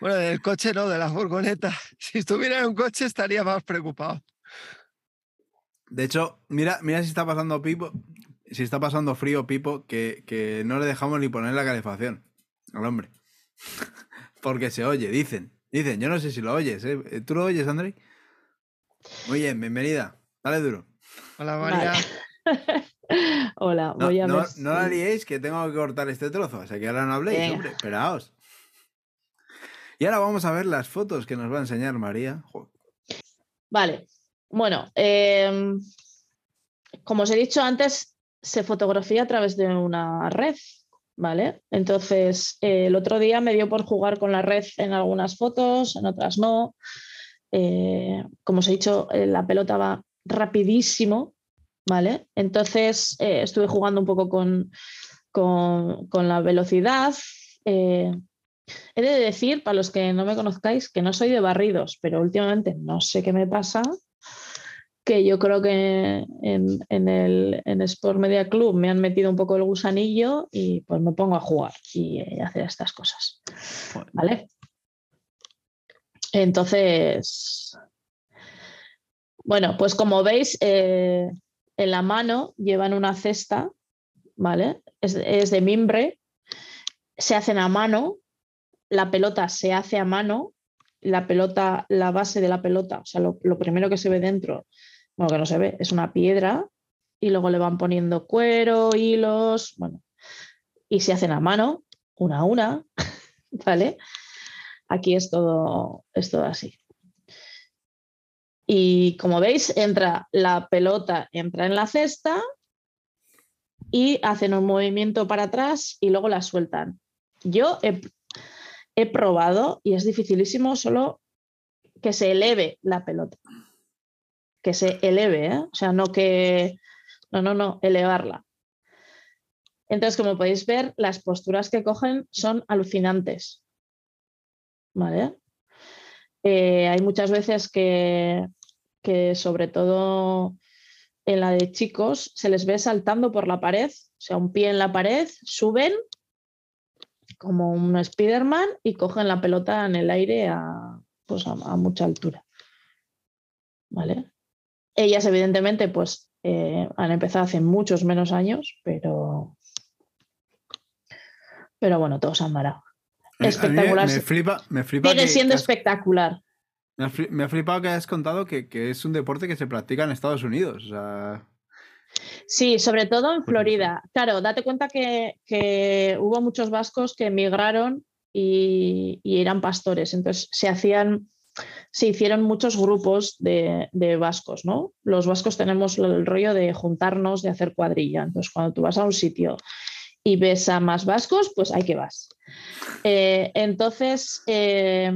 Bueno, del coche no, de la furgoneta. Si estuviera en un coche estaría más preocupado. De hecho, mira, mira si está pasando Pipo, si está pasando frío Pipo, que, que no le dejamos ni poner la calefacción al hombre. Porque se oye, dicen. Dicen, yo no sé si lo oyes, ¿eh? ¿Tú lo oyes, André? Muy bien, bienvenida. Dale duro. Hola, María. Hola, voy a no, no, la liéis que tengo que cortar este trozo. O sea que ahora no habléis, hombre. Esperaos. Y ahora vamos a ver las fotos que nos va a enseñar María. Vale. Bueno, em, como os he dicho antes, se fotografía a través de una red. ¿Vale? Entonces, el otro día me dio por jugar con la red en algunas fotos, en otras no. Eh, como os he dicho, eh, la pelota va rapidísimo, ¿vale? Entonces eh, estuve jugando un poco con, con, la velocidad. Eh, he de decir, para los que no me conozcáis, que no soy de barridos, pero últimamente no sé qué me pasa, que yo creo que en, el en Sport Media Club me han metido un poco el gusanillo y pues me pongo a jugar y eh, hacer estas cosas. ¿Vale? Entonces, bueno, pues como veis, en la mano llevan una cesta, ¿vale? Es, de mimbre, se hacen a mano, la pelota se hace a mano, la pelota, la base de la pelota, o sea, lo, primero que se ve dentro, bueno, que no se ve, es una piedra y luego le van poniendo cuero, hilos, bueno, y se hacen a mano, una a una, ¿vale? Aquí es todo, es todo así. Y como veis, entra la pelota, entra en la cesta y hacen un movimiento para atrás y luego la sueltan. Yo he, probado y es dificilísimo solo que se eleve la pelota. Que se eleve, ¿eh? o sea, no que... No, no, no, elevarla. Entonces, como podéis ver, las posturas que cogen son alucinantes. ¿Vale? Eh, hay muchas veces que, que sobre todo en la de chicos se les ve saltando por la pared, o sea, un pie en la pared, suben como un Spiderman y cogen la pelota en el aire a, pues a, mucha altura. ¿Vale? Ellas, evidentemente, pues eh, han empezado hace muchos menos años, pero, pero bueno, todos han marado. Espectacular. Me, flipa, me flipa Sigue siendo espectacular. Me ha, flipado que hayas contado que, es un deporte que se practica en Estados Unidos. Sí, sobre todo en Florida. Claro, date cuenta que, hubo muchos vascos que emigraron y, eran pastores. Entonces se hacían, se hicieron muchos grupos de, de, vascos, ¿no? Los vascos tenemos el rollo de juntarnos, de hacer cuadrilla. Entonces, cuando tú vas a un sitio y ves a más vascos, pues hay que vas. Eh, entonces, eh,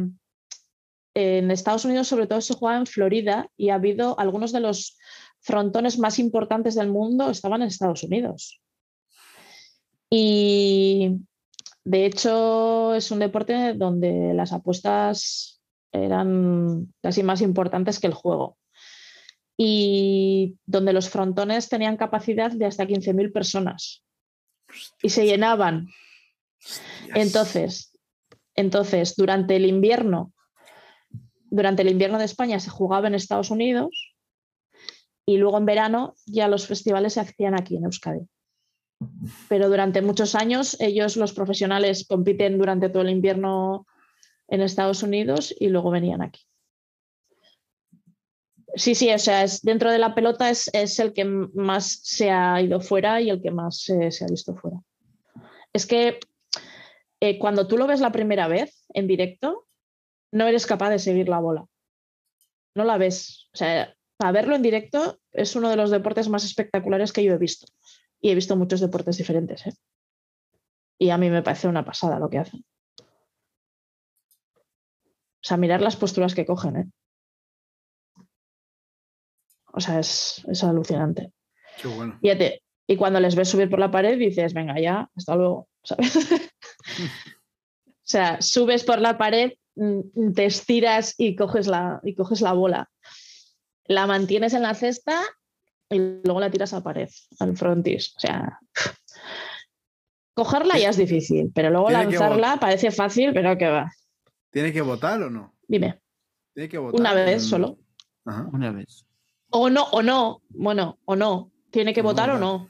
en Estados Unidos sobre todo se juega en Florida y ha habido algunos de los frontones más importantes del mundo estaban en Estados Unidos. Y de hecho es un deporte donde las apuestas eran casi más importantes que el juego. Y donde los frontones tenían capacidad de hasta 15.000 personas. Y se llenaban. Entonces, entonces, durante el invierno durante el invierno de España se jugaba en Estados Unidos y luego en verano ya los festivales se hacían aquí en Euskadi. Pero durante muchos años ellos, los profesionales, compiten durante todo el invierno en Estados Unidos y luego venían aquí. Sí, sí, o sea, es, dentro de la pelota es, el que más se ha ido fuera y el que más se, ha visto fuera. Es que eh, cuando tú lo ves la primera vez en directo, no eres capaz de seguir la bola. No la ves. O sea, para verlo en directo es uno de los deportes más espectaculares que yo he visto. Y he visto muchos deportes diferentes. ¿eh? Y a mí me parece una pasada lo que hacen. O sea, mirar las posturas que cogen. ¿eh? O sea, es, alucinante. Qué bueno. Y, cuando les ves subir por la pared dices, venga, ya, hasta luego. o sea, subes por la pared Mm, te estiras y coges la, y coges la bola. La mantienes en la cesta y luego la tiras a pared, al frontis. O sea, cogerla ya es difícil, pero luego lanzarla parece fácil, pero que va. ¿Tiene que votar o no? Dime. ¿Tiene que votar? Una vez solo. Una vez. O no, o no. Bueno, o no. ¿Tiene que votar o no?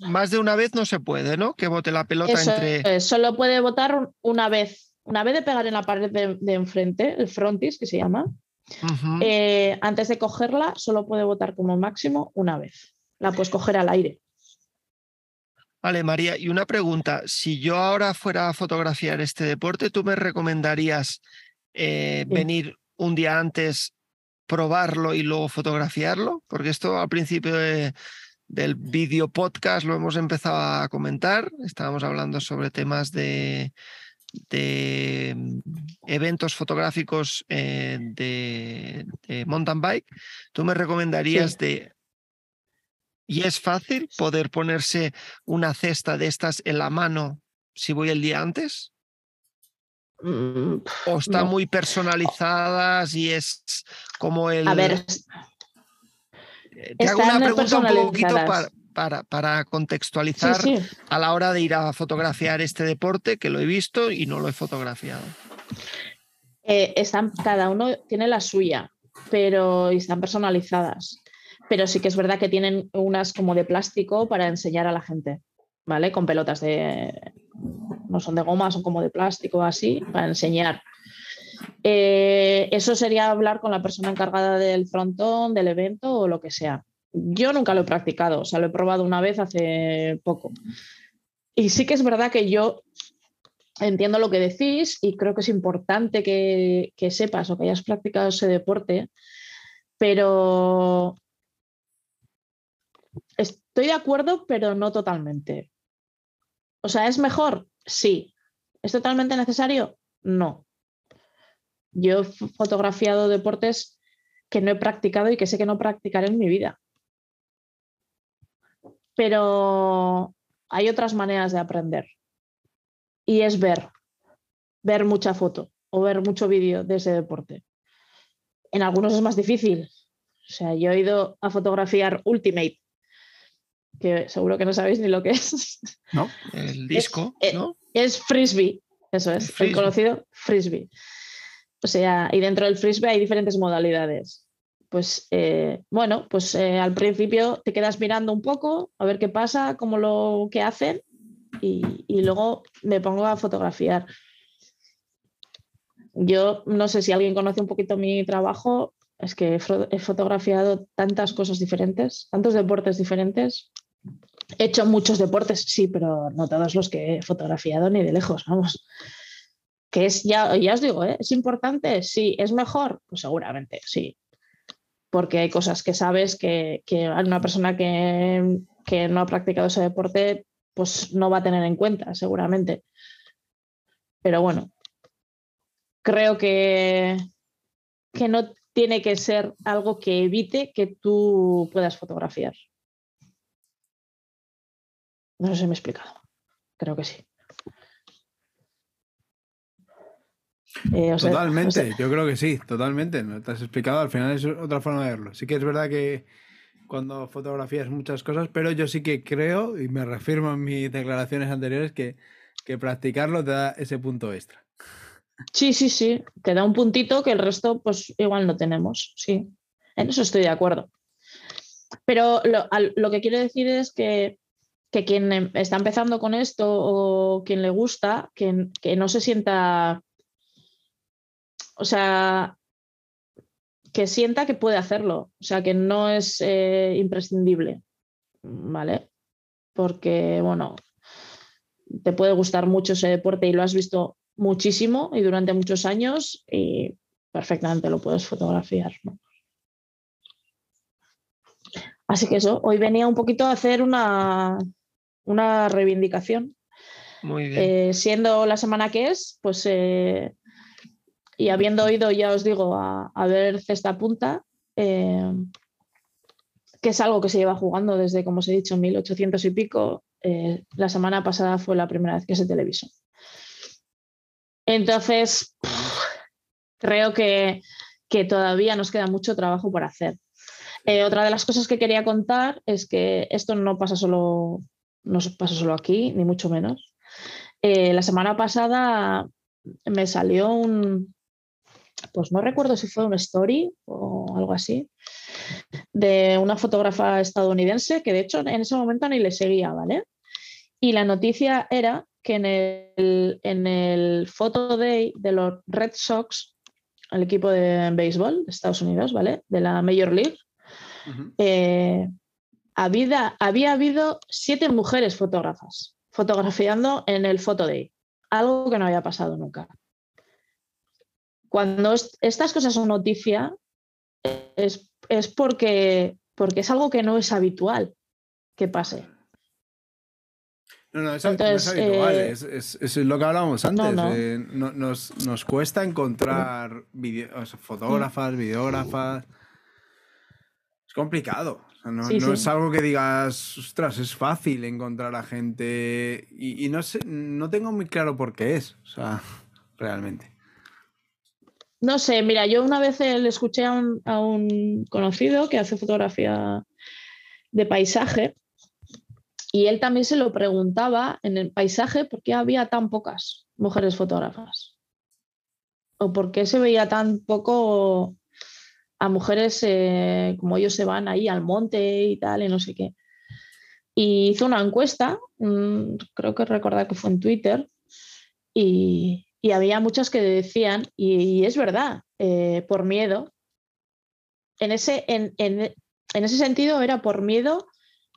más, de una vez no se puede, ¿no? Que bote la pelota entre. solo puede votar una vez. Una vez de pegar en la pared de, enfrente, el frontis, que se llama. Eh, antes de cogerla, solo puede votar como máximo una vez. La puedes coger al aire. Vale, María, y una pregunta. Si yo ahora fuera a fotografiar este deporte, ¿tú me recomendarías eh, venir un día antes, probarlo y luego fotografiarlo? Porque esto al principio de, del vídeo podcast lo hemos empezado a comentar. Estábamos hablando sobre temas de, de mm, eventos fotográficos eh, de, mountain bike. ¿Tú me recomendarías de... ¿Y es fácil poder ponerse una cesta de estas en la mano si voy el día antes? Mm, ¿O están muy personalizadas y es como el... A ver, eh, te hago una pregunta un poquito para, para, contextualizar a la hora de ir a fotografiar este deporte, que lo he visto y no lo he fotografiado. Eh, están, cada uno tiene la suya, pero están personalizadas. Pero sí que es verdad que tienen unas como de plástico para enseñar a la gente, ¿vale? Con pelotas de. No son de goma, son como de plástico, así, para enseñar. Eh, eso sería hablar con la persona encargada del frontón, del evento o lo que sea. Yo nunca lo he practicado, o sea, lo he probado una vez hace poco. Y sí que es verdad que yo entiendo lo que decís y creo que es importante que, que sepas o que hayas practicado ese deporte, pero estoy de acuerdo, pero no totalmente. O sea, ¿es mejor? Sí. ¿Es totalmente necesario? No. Yo he fotografiado deportes que no he practicado y que sé que no practicaré en mi vida. Pero hay otras maneras de aprender. Y es ver, ver mucha foto o ver mucho vídeo de ese deporte. En algunos es más difícil. O sea, yo he ido a fotografiar Ultimate, que seguro que no sabéis ni lo que es. No, el disco, es, ¿no? Es frisbee, eso es, el, conocido frisbee. O sea, y dentro del frisbee hay diferentes modalidades. Pues eh, bueno, pues eh, al principio te quedas mirando un poco a ver qué pasa, cómo lo que hacen y, y luego me pongo a fotografiar. Yo no sé si alguien conoce un poquito mi trabajo, es que he fotografiado tantas cosas diferentes, tantos deportes diferentes. He hecho muchos deportes, sí, pero no todos los que he fotografiado ni de lejos, vamos. Que es, ya, ya os digo, ¿eh? ¿es importante? Sí, ¿es mejor? Pues seguramente, sí. Porque hay cosas que sabes que, que una persona que, que no ha practicado ese deporte, pues no va a tener en cuenta, seguramente. Pero bueno, creo que, que no tiene que ser algo que evite que tú puedas fotografiar. No sé si me he explicado. Creo que sí. Eh, totalmente, yo creo que sí, totalmente. No te has explicado, al final es otra forma de verlo. Sí que es verdad que cuando fotografías muchas cosas, pero yo sí que creo, y me reafirmo en mis declaraciones anteriores, que, que practicarlo te da ese punto extra. Sí, sí, sí, te da un puntito que el resto pues igual no tenemos, sí. En eso estoy de acuerdo. Pero lo, que quiero decir es que, quien em, está empezando con esto o quien le gusta, que, que no se sienta, o sea, que sienta que puede hacerlo, o sea, que no es eh, imprescindible, ¿vale? Porque, bueno, te puede gustar mucho ese deporte y lo has visto muchísimo y durante muchos años y perfectamente lo puedes fotografiar. Así que eso, hoy venía un poquito a hacer una, una reivindicación. Muy bien. Eh, siendo la semana que es, pues eh, y habiendo oído, ya os digo, a, ver Cesta Punta, eh, que es algo que se lleva jugando desde, como os he dicho, 1800 y pico. la semana pasada fue la primera vez que se televisó. Entonces, creo que, todavía nos queda mucho trabajo por hacer. Eh, otra de las cosas que quería contar es que esto no pasa solo, no pasa solo aquí, ni mucho menos. Eh, la semana pasada me salió un, pues no recuerdo si fue un story o algo así, de una fotógrafa estadounidense que de hecho en ese momento ni le seguía, ¿vale? Y la noticia era que en el, en el Photo Day de los Red Sox, el equipo de béisbol de Estados Unidos, ¿vale? De la Major League, eh, había, había habido siete mujeres fotógrafas fotografiando en el Photo Day, algo que no había pasado nunca. Cuando estas cosas son noticia, es, es porque, porque es algo que no es habitual que pase. No, no, es, habitual, eh, es, lo que hablábamos antes. Eh, nos, cuesta encontrar fotógrafas, videógrafas. Es complicado. No, es algo que digas, ostras, es fácil encontrar a gente. Y, no sé, no tengo muy claro por qué es. O sea, realmente. No sé, mira, yo una vez le escuché a un conocido que hace fotografía de paisaje y él también se lo preguntaba en el paisaje por qué había tan pocas mujeres fotógrafas. O por qué se veía tan poco a mujeres eh, como ellos se van ahí al monte y tal, y no sé qué. Y hizo una encuesta, mm, creo que recordar que fue en Twitter, y, había muchas que decían, y, es verdad, eh, por miedo. En ese, en ese sentido era por miedo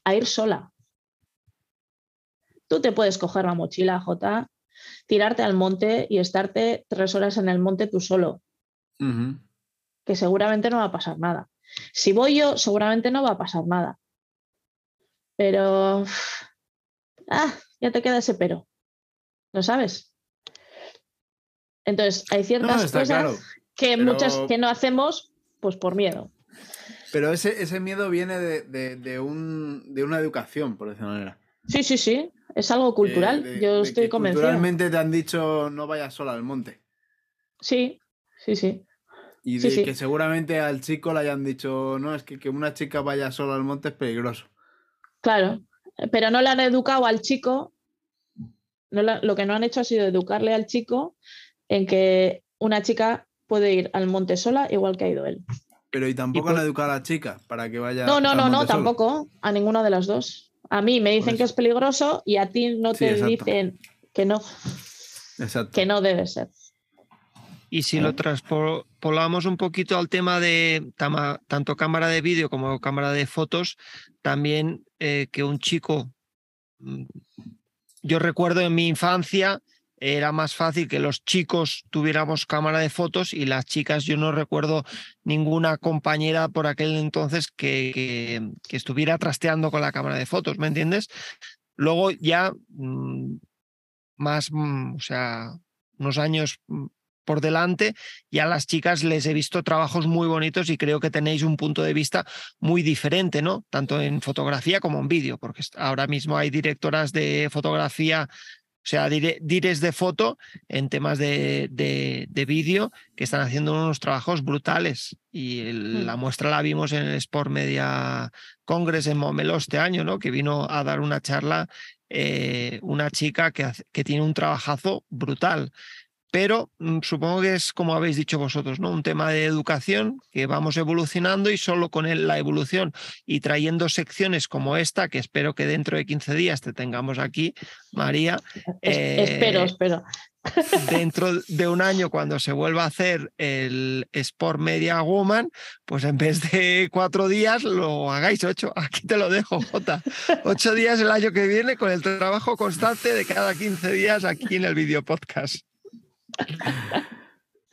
a ir sola tú te puedes coger la mochila, J, tirarte al monte y estarte tres horas en el monte tú solo. Que seguramente no va a pasar nada. Si voy yo, seguramente no va a pasar nada. Pero. Ah, ya te queda ese pero. ¿Lo sabes? Entonces, hay ciertas cosas que muchas que no hacemos, pues por miedo. Pero ese, ese miedo viene de, un, de una educación, por decirlo manera. Sí, sí, sí. Es algo cultural. Yo estoy convencido. Culturalmente te han dicho no vayas sola al monte. Sí, sí, sí. Y de que seguramente al chico le hayan dicho, no, es que, que una chica vaya sola al monte es peligroso. Claro, pero no le han educado al chico. No lo que no han hecho ha sido educarle al chico en que una chica puede ir al monte sola igual que ha ido él. Pero y tampoco han educado a la chica para que vaya. No, no, no, no, tampoco. A ninguna de las dos. A mí me dicen que es peligroso y a ti no te dicen que no. Exacto. Que no debe ser. Y si lo traspolamos un poquito al tema de tanto cámara de vídeo como cámara de fotos, también eh, que un chico, mm, yo recuerdo en mi infancia, era más fácil que los chicos tuviéramos cámara de fotos y las chicas, yo no recuerdo ninguna compañera por aquel entonces que, que, estuviera trasteando con la cámara de fotos, ¿me entiendes? Luego ya mm, más, mm, o sea, unos años por delante, ya a las chicas les he visto trabajos muy bonitos y creo que tenéis un punto de vista muy diferente, ¿no? Tanto en fotografía como en vídeo, porque ahora mismo hay directoras de fotografía o sea, dires de foto en temas de, de, vídeo que están haciendo unos trabajos brutales. Y mm. la muestra la vimos en el Sport Media Congress en Momelo este año, ¿no? Que vino a dar una charla eh, una chica que, que tiene un trabajazo brutal pero mm, supongo que es como habéis dicho vosotros, ¿no? Un tema de educación que vamos evolucionando y solo con la evolución y trayendo secciones como esta, que espero que dentro de 15 días te tengamos aquí, María. espero, eh, espero. Dentro de un año, cuando se vuelva a hacer el Sport Media Woman, pues en vez de cuatro días lo hagáis ocho. Aquí te lo dejo, Jota. Ocho días el año que viene con el trabajo constante de cada 15 días aquí en el video podcast.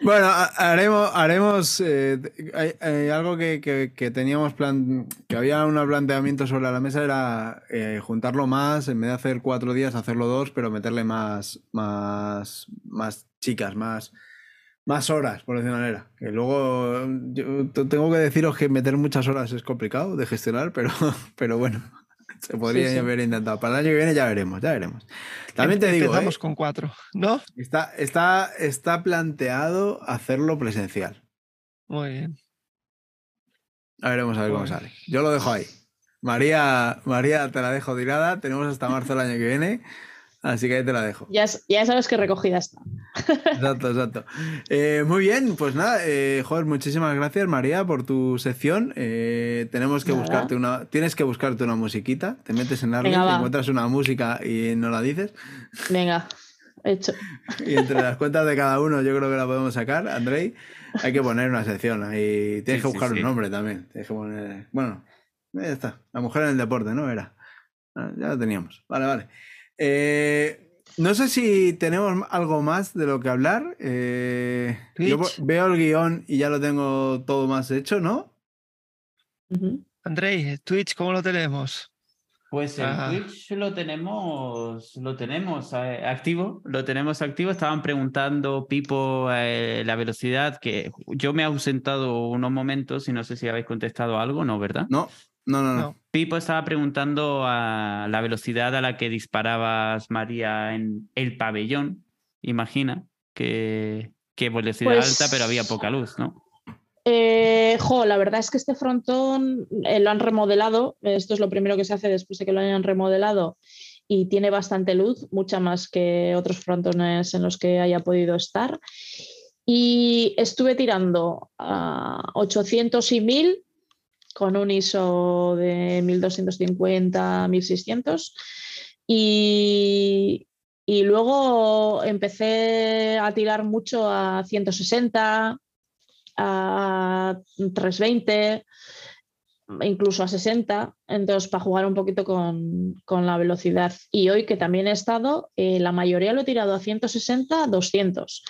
Bueno, haremos, haremos eh, algo que, teníamos plan, que había un planteamiento sobre la mesa era eh, juntarlo más, en vez de hacer cuatro días, hacerlo dos, pero meterle más, más, más chicas, más, más horas, por decir manera. Que luego tengo que deciros que meter muchas horas es complicado de gestionar, pero, pero bueno. Se podría haber intentado. Para el año que viene ya veremos, ya veremos. También te digo. Empezamos ¿eh? con cuatro, ¿no? Está, está, está planteado hacerlo presencial. Muy bien. A veremos a ver cómo sale. Yo lo dejo ahí. María, María, te la dejo tirada. Tenemos hasta marzo del año que viene. Así que ahí te la dejo. Ya, ya sabes que recogida está. Exacto, exacto. Eh, muy bien, pues nada, eh, joder, muchísimas gracias María por tu sección. Eh, tenemos que buscarte una, tienes que buscarte una musiquita, te metes en Arly, te encuentras una música y no la dices. Venga, hecho. Y entre las cuentas de cada uno yo creo que la podemos sacar, Andrei. Hay que poner una sección ahí. Tienes que buscar un nombre también. Tienes que poner. Bueno, ya está. La mujer en el deporte, ¿no? Era. Ah, ya lo teníamos. Vale, vale. Eh, no sé si tenemos algo más de lo que hablar. Eh, yo veo el guion y ya lo tengo todo más hecho, ¿no? Andrei, Twitch, ¿cómo lo tenemos? Pues el. Twitch lo tenemos, lo tenemos eh, activo, lo tenemos activo. Estaban preguntando Pipo la velocidad, que yo me he ausentado unos momentos y no sé si habéis contestado algo, ¿no? ¿Verdad? No, no, no, no. Pipo estaba preguntando a la velocidad a la que disparabas, María, en el pabellón. Imagina que, velocidad pues alta, pero había poca luz, ¿no? Eh, jo, la verdad es que este frontón eh, lo han remodelado. Esto es lo primero que se hace después de que lo hayan remodelado y tiene bastante luz, mucha más que otros frontones en los que haya podido estar. Y estuve tirando a 800 y 1000 con un ISO de 1250, 1600. Y, y luego empecé a tirar mucho a 160, a 320, incluso a 60, entonces para jugar un poquito con, la velocidad. Y hoy que también he estado, eh, la mayoría lo he tirado a 160, 200,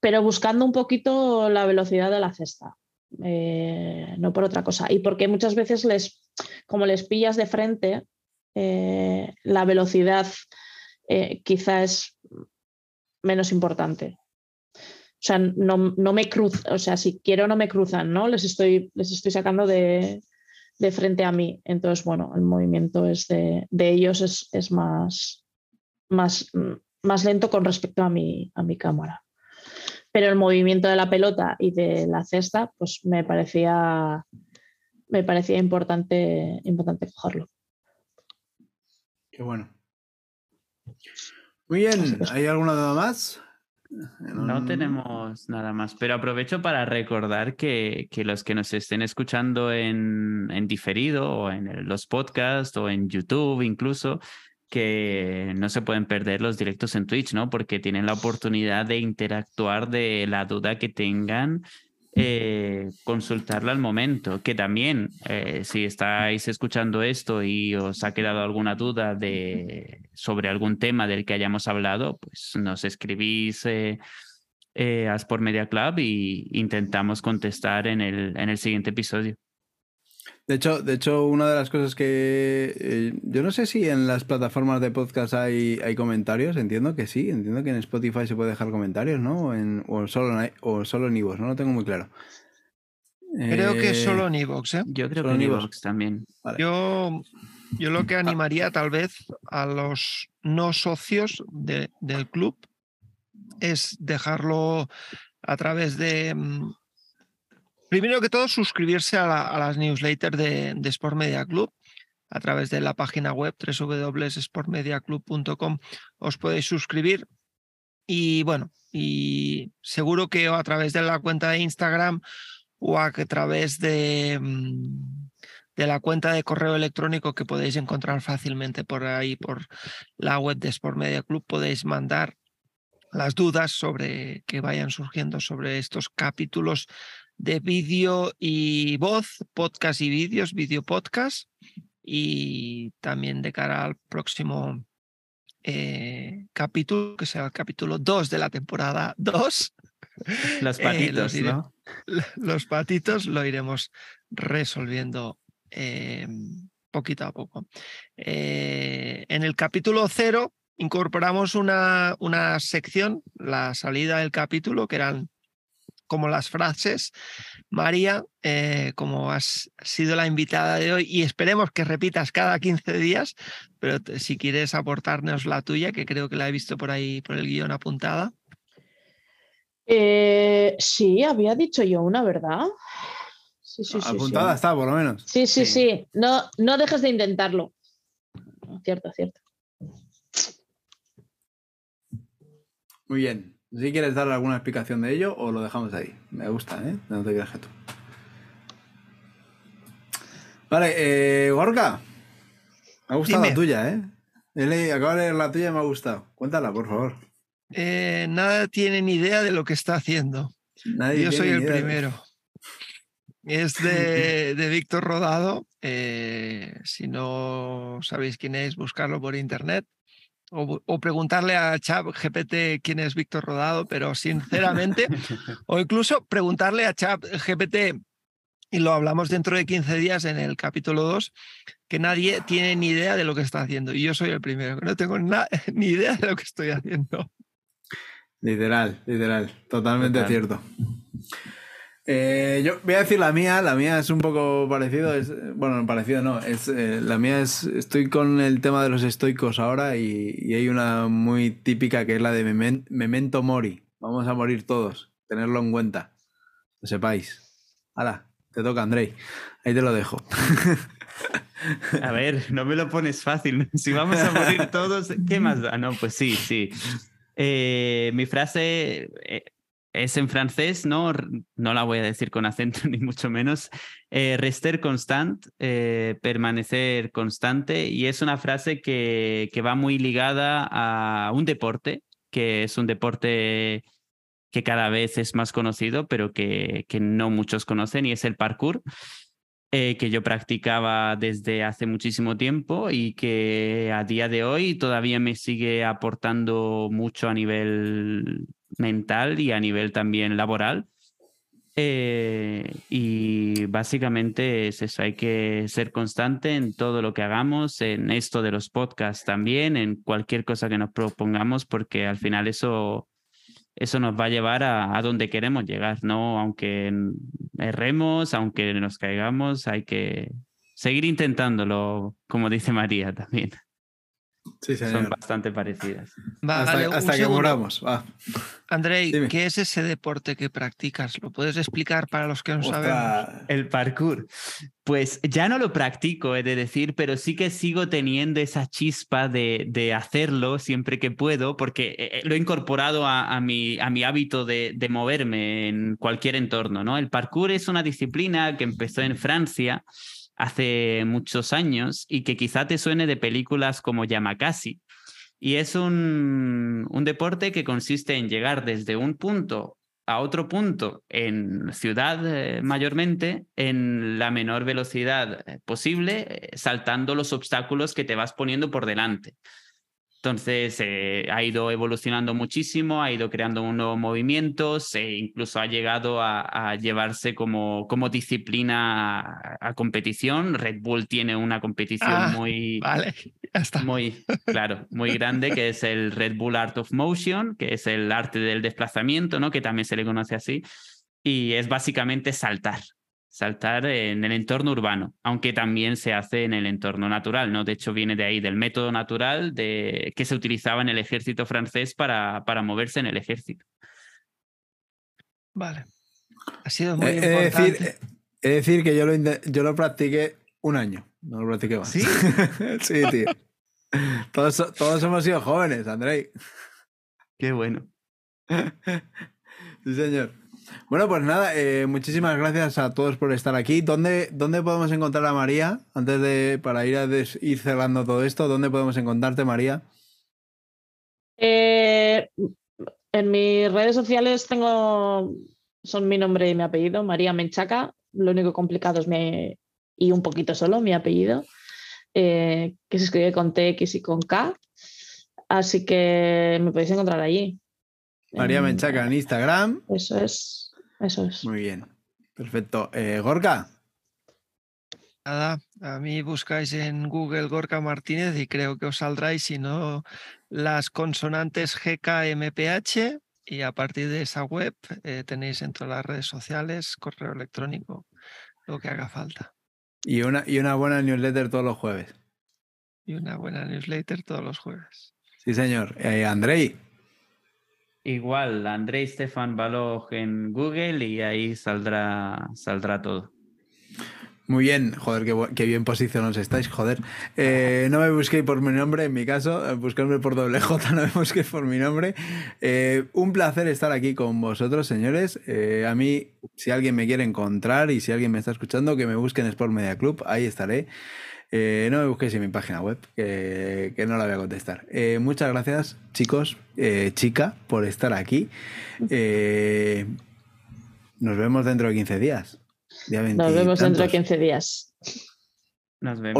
pero buscando un poquito la velocidad de la cesta, eh, no por otra cosa. Y porque muchas veces les, como les pillas de frente, eh, la velocidad quizá es menos importante. O sea, no, me cruzan, o sea, si quiero no me cruzan, ¿no? Les estoy, les estoy sacando de, de frente a mí. Entonces, bueno, el movimiento es de, ellos es, más, más, más, lento con respecto a mi, a mi cámara. Pero el movimiento de la pelota y de la cesta, pues me parecía, me parecía importante, importante cogerlo. Qué bueno. Muy bien, ¿hay alguna duda más? No tenemos nada más, pero aprovecho para recordar que, los que nos estén escuchando en, diferido o en los podcasts o en YouTube incluso, que no se pueden perder los directos en Twitch, ¿no? Porque tienen la oportunidad de interactuar de la duda que tengan eh, consultarla al momento. Que también, eh, si estáis escuchando esto y os ha quedado alguna duda de, sobre algún tema del que hayamos hablado, pues nos escribís eh, eh Media Club y intentamos contestar en el, en el siguiente episodio. De hecho, de hecho, una de las cosas que eh, yo no sé si en las plataformas de podcast hay, hay comentarios, entiendo que sí, entiendo que en Spotify se puede dejar comentarios, ¿no? O, en, o solo en, o solo en Evox, no lo tengo muy claro. Creo que eh, solo en Evox, ¿eh? Yo creo que en Evox también. Yo, yo lo que animaría tal vez a los no socios del club es dejarlo a través de, mm, Primero que todo, suscribirse a, las newsletters de, Sport Media Club a través de la página web www.sportmediaclub.com. Os podéis suscribir y bueno, y seguro que a través de la cuenta de Instagram o a través de, mm, de la cuenta de correo electrónico que podéis encontrar fácilmente por ahí, por la web de Sport Media Club, podéis mandar las dudas sobre que vayan surgiendo sobre estos capítulos de vídeo y voz, podcast y vídeos, vídeo podcast, y también de cara al próximo eh, capítulo, que será el capítulo 2 de la temporada 2. Los eh, patitos, ¿no? Los patitos lo iremos resolviendo eh, poquito a poco. en el capítulo 0 incorporamos una, una sección, la salida del capítulo, que eran como las frases. María, eh, como has sido la invitada de hoy y esperemos que repitas cada 15 días, pero si quieres aportarnos la tuya, que creo que la he visto por ahí, por el guion apuntada. Eh, sí, había dicho yo una, ¿verdad? Sí, sí, apuntada está, por lo menos. Sí, sí, sí. No, no dejes de intentarlo. Cierto, cierto. Muy bien. Si quieres darle alguna explicación de ello o lo dejamos ahí. Me gusta, ¿eh? No te creas que tú. Vale, eh, Gorka. Me ha gustado la tuya, ¿eh? acabo de leer la tuya y me ha gustado. Cuéntala, por favor. Eh, nada tiene ni idea de lo que está haciendo. Yo soy el primero. Es de, de Víctor Rodado. Eh, si no sabéis quién es, buscarlo por internet o, preguntarle a Chat GPT quién es Víctor Rodado, pero sinceramente, o incluso preguntarle a Chat GPT, y lo hablamos dentro de 15 días en el capítulo 2, que nadie tiene ni idea de lo que está haciendo. Y yo soy el primero, que no tengo ni idea de lo que estoy haciendo. Literal, literal, totalmente cierto. Eh, yo voy a decir la mía, la mía es un poco parecido, es, bueno, parecido no, es, eh, la mía es, estoy con el tema de los estoicos ahora y, hay una muy típica que es la de memento mori, vamos a morir todos, tenerlo en cuenta, lo sepáis. Hala, te toca Andrei, ahí te lo dejo. A ver, no me lo pones fácil. Si vamos a morir todos, ¿qué más da? No, pues sí, sí. Eh, mi frase es en francés, ¿no? No la voy a decir con acento ni mucho menos. Eh, rester constant, eh, permanecer constante, y es una frase que, que, va muy ligada a un deporte, que es un deporte que cada vez es más conocido, pero que, que no muchos conocen, y es el parkour. eh, que yo practicaba desde hace muchísimo tiempo y que a día de hoy todavía me sigue aportando mucho a nivel mental y a nivel también laboral. Eh, y básicamente es eso, hay que ser constante en todo lo que hagamos, en esto de los podcasts también, en cualquier cosa que nos propongamos, porque al final eso eso nos va a llevar a, donde queremos llegar, ¿no? Aunque erremos, aunque nos caigamos, hay que seguir intentándolo, como dice María también. Sí, Son bastante parecidas. hasta, que moramos. Andrei, ¿qué es ese deporte que practicas? ¿Lo puedes explicar para los que no saben? El parkour. Pues ya no lo practico, he de decir, pero sí que sigo teniendo esa chispa de, de hacerlo siempre que puedo, porque eh, eh, lo he incorporado a, a, mi, a mi hábito de, de, moverme en cualquier entorno. ¿no? El parkour es una disciplina que empezó en Francia hace muchos años y que quizá te suene de películas como Yamakasi. Y es un, un deporte que consiste en llegar desde un punto a otro punto en ciudad eh, mayormente en la menor velocidad eh, posible, eh, saltando los obstáculos que te vas poniendo por delante. Entonces eh, ha ido evolucionando muchísimo, ha ido creando nuevos movimientos e incluso ha llegado a, llevarse como, como disciplina a, competición. Red Bull tiene una competición ah, muy, vale, muy, claro, muy grande que es el Red Bull Art of Motion, que es el arte del desplazamiento, ¿no? que también se le conoce así. Y es básicamente saltar, saltar en el entorno urbano, aunque también se hace en el entorno natural, ¿no? De hecho, viene de ahí, del método natural de, que se utilizaba en el ejército francés para, para moverse en el ejército. Vale. Ha sido muy importante. Decir, es decir, que yo lo, yo lo practiqué un año, no lo practiqué más. ¿Sí? sí, tío. Todos, todos hemos sido jóvenes, Andrei. Qué bueno. sí, señor. Bueno, pues nada, eh, muchísimas gracias a todos por estar aquí. ¿Dónde, ¿Dónde podemos encontrar a María? Antes de, para ir, a ir cerrando todo esto, ¿dónde podemos encontrarte, María? Eh, en mis redes sociales tengo, son mi nombre y mi apellido, María Menchaca. Lo único complicado es mi, y un poquito solo, mi apellido, eh, que se escribe con TX y con K. Así que me podéis encontrar allí. María Menchaca en Instagram. Eso es, eso es. Muy bien, perfecto. Eh, Gorka. Nada, a mí buscáis en Google Gorka Martínez y creo que os saldráis, si no, las consonantes GKMPH y a partir de esa web eh, tenéis en todas las redes sociales, correo electrónico, lo que haga falta. Y una, y una buena newsletter todos los jueves. Y una buena newsletter todos los jueves. Sí, señor. Eh, Andrei. Igual, Andrei Stefan Balog en Google y ahí saldrá, saldrá todo. Muy bien, joder, qué, bien posicionados estáis, joder. Eh, no me busquéis por mi nombre, en mi caso, eh, buscadme por doble J, no me busquéis por mi nombre. Eh, un placer estar aquí con vosotros, señores. a mí, si alguien me quiere encontrar y si alguien me está escuchando, que me busquen en Sport Media Club, ahí estaré. Eh, no me busquéis en mi página web, que, no la voy a contestar. Eh, muchas gracias, chicos, eh, chica, por estar aquí. nos vemos dentro de 15 días. nos vemos dentro de 15 días. Nos vemos.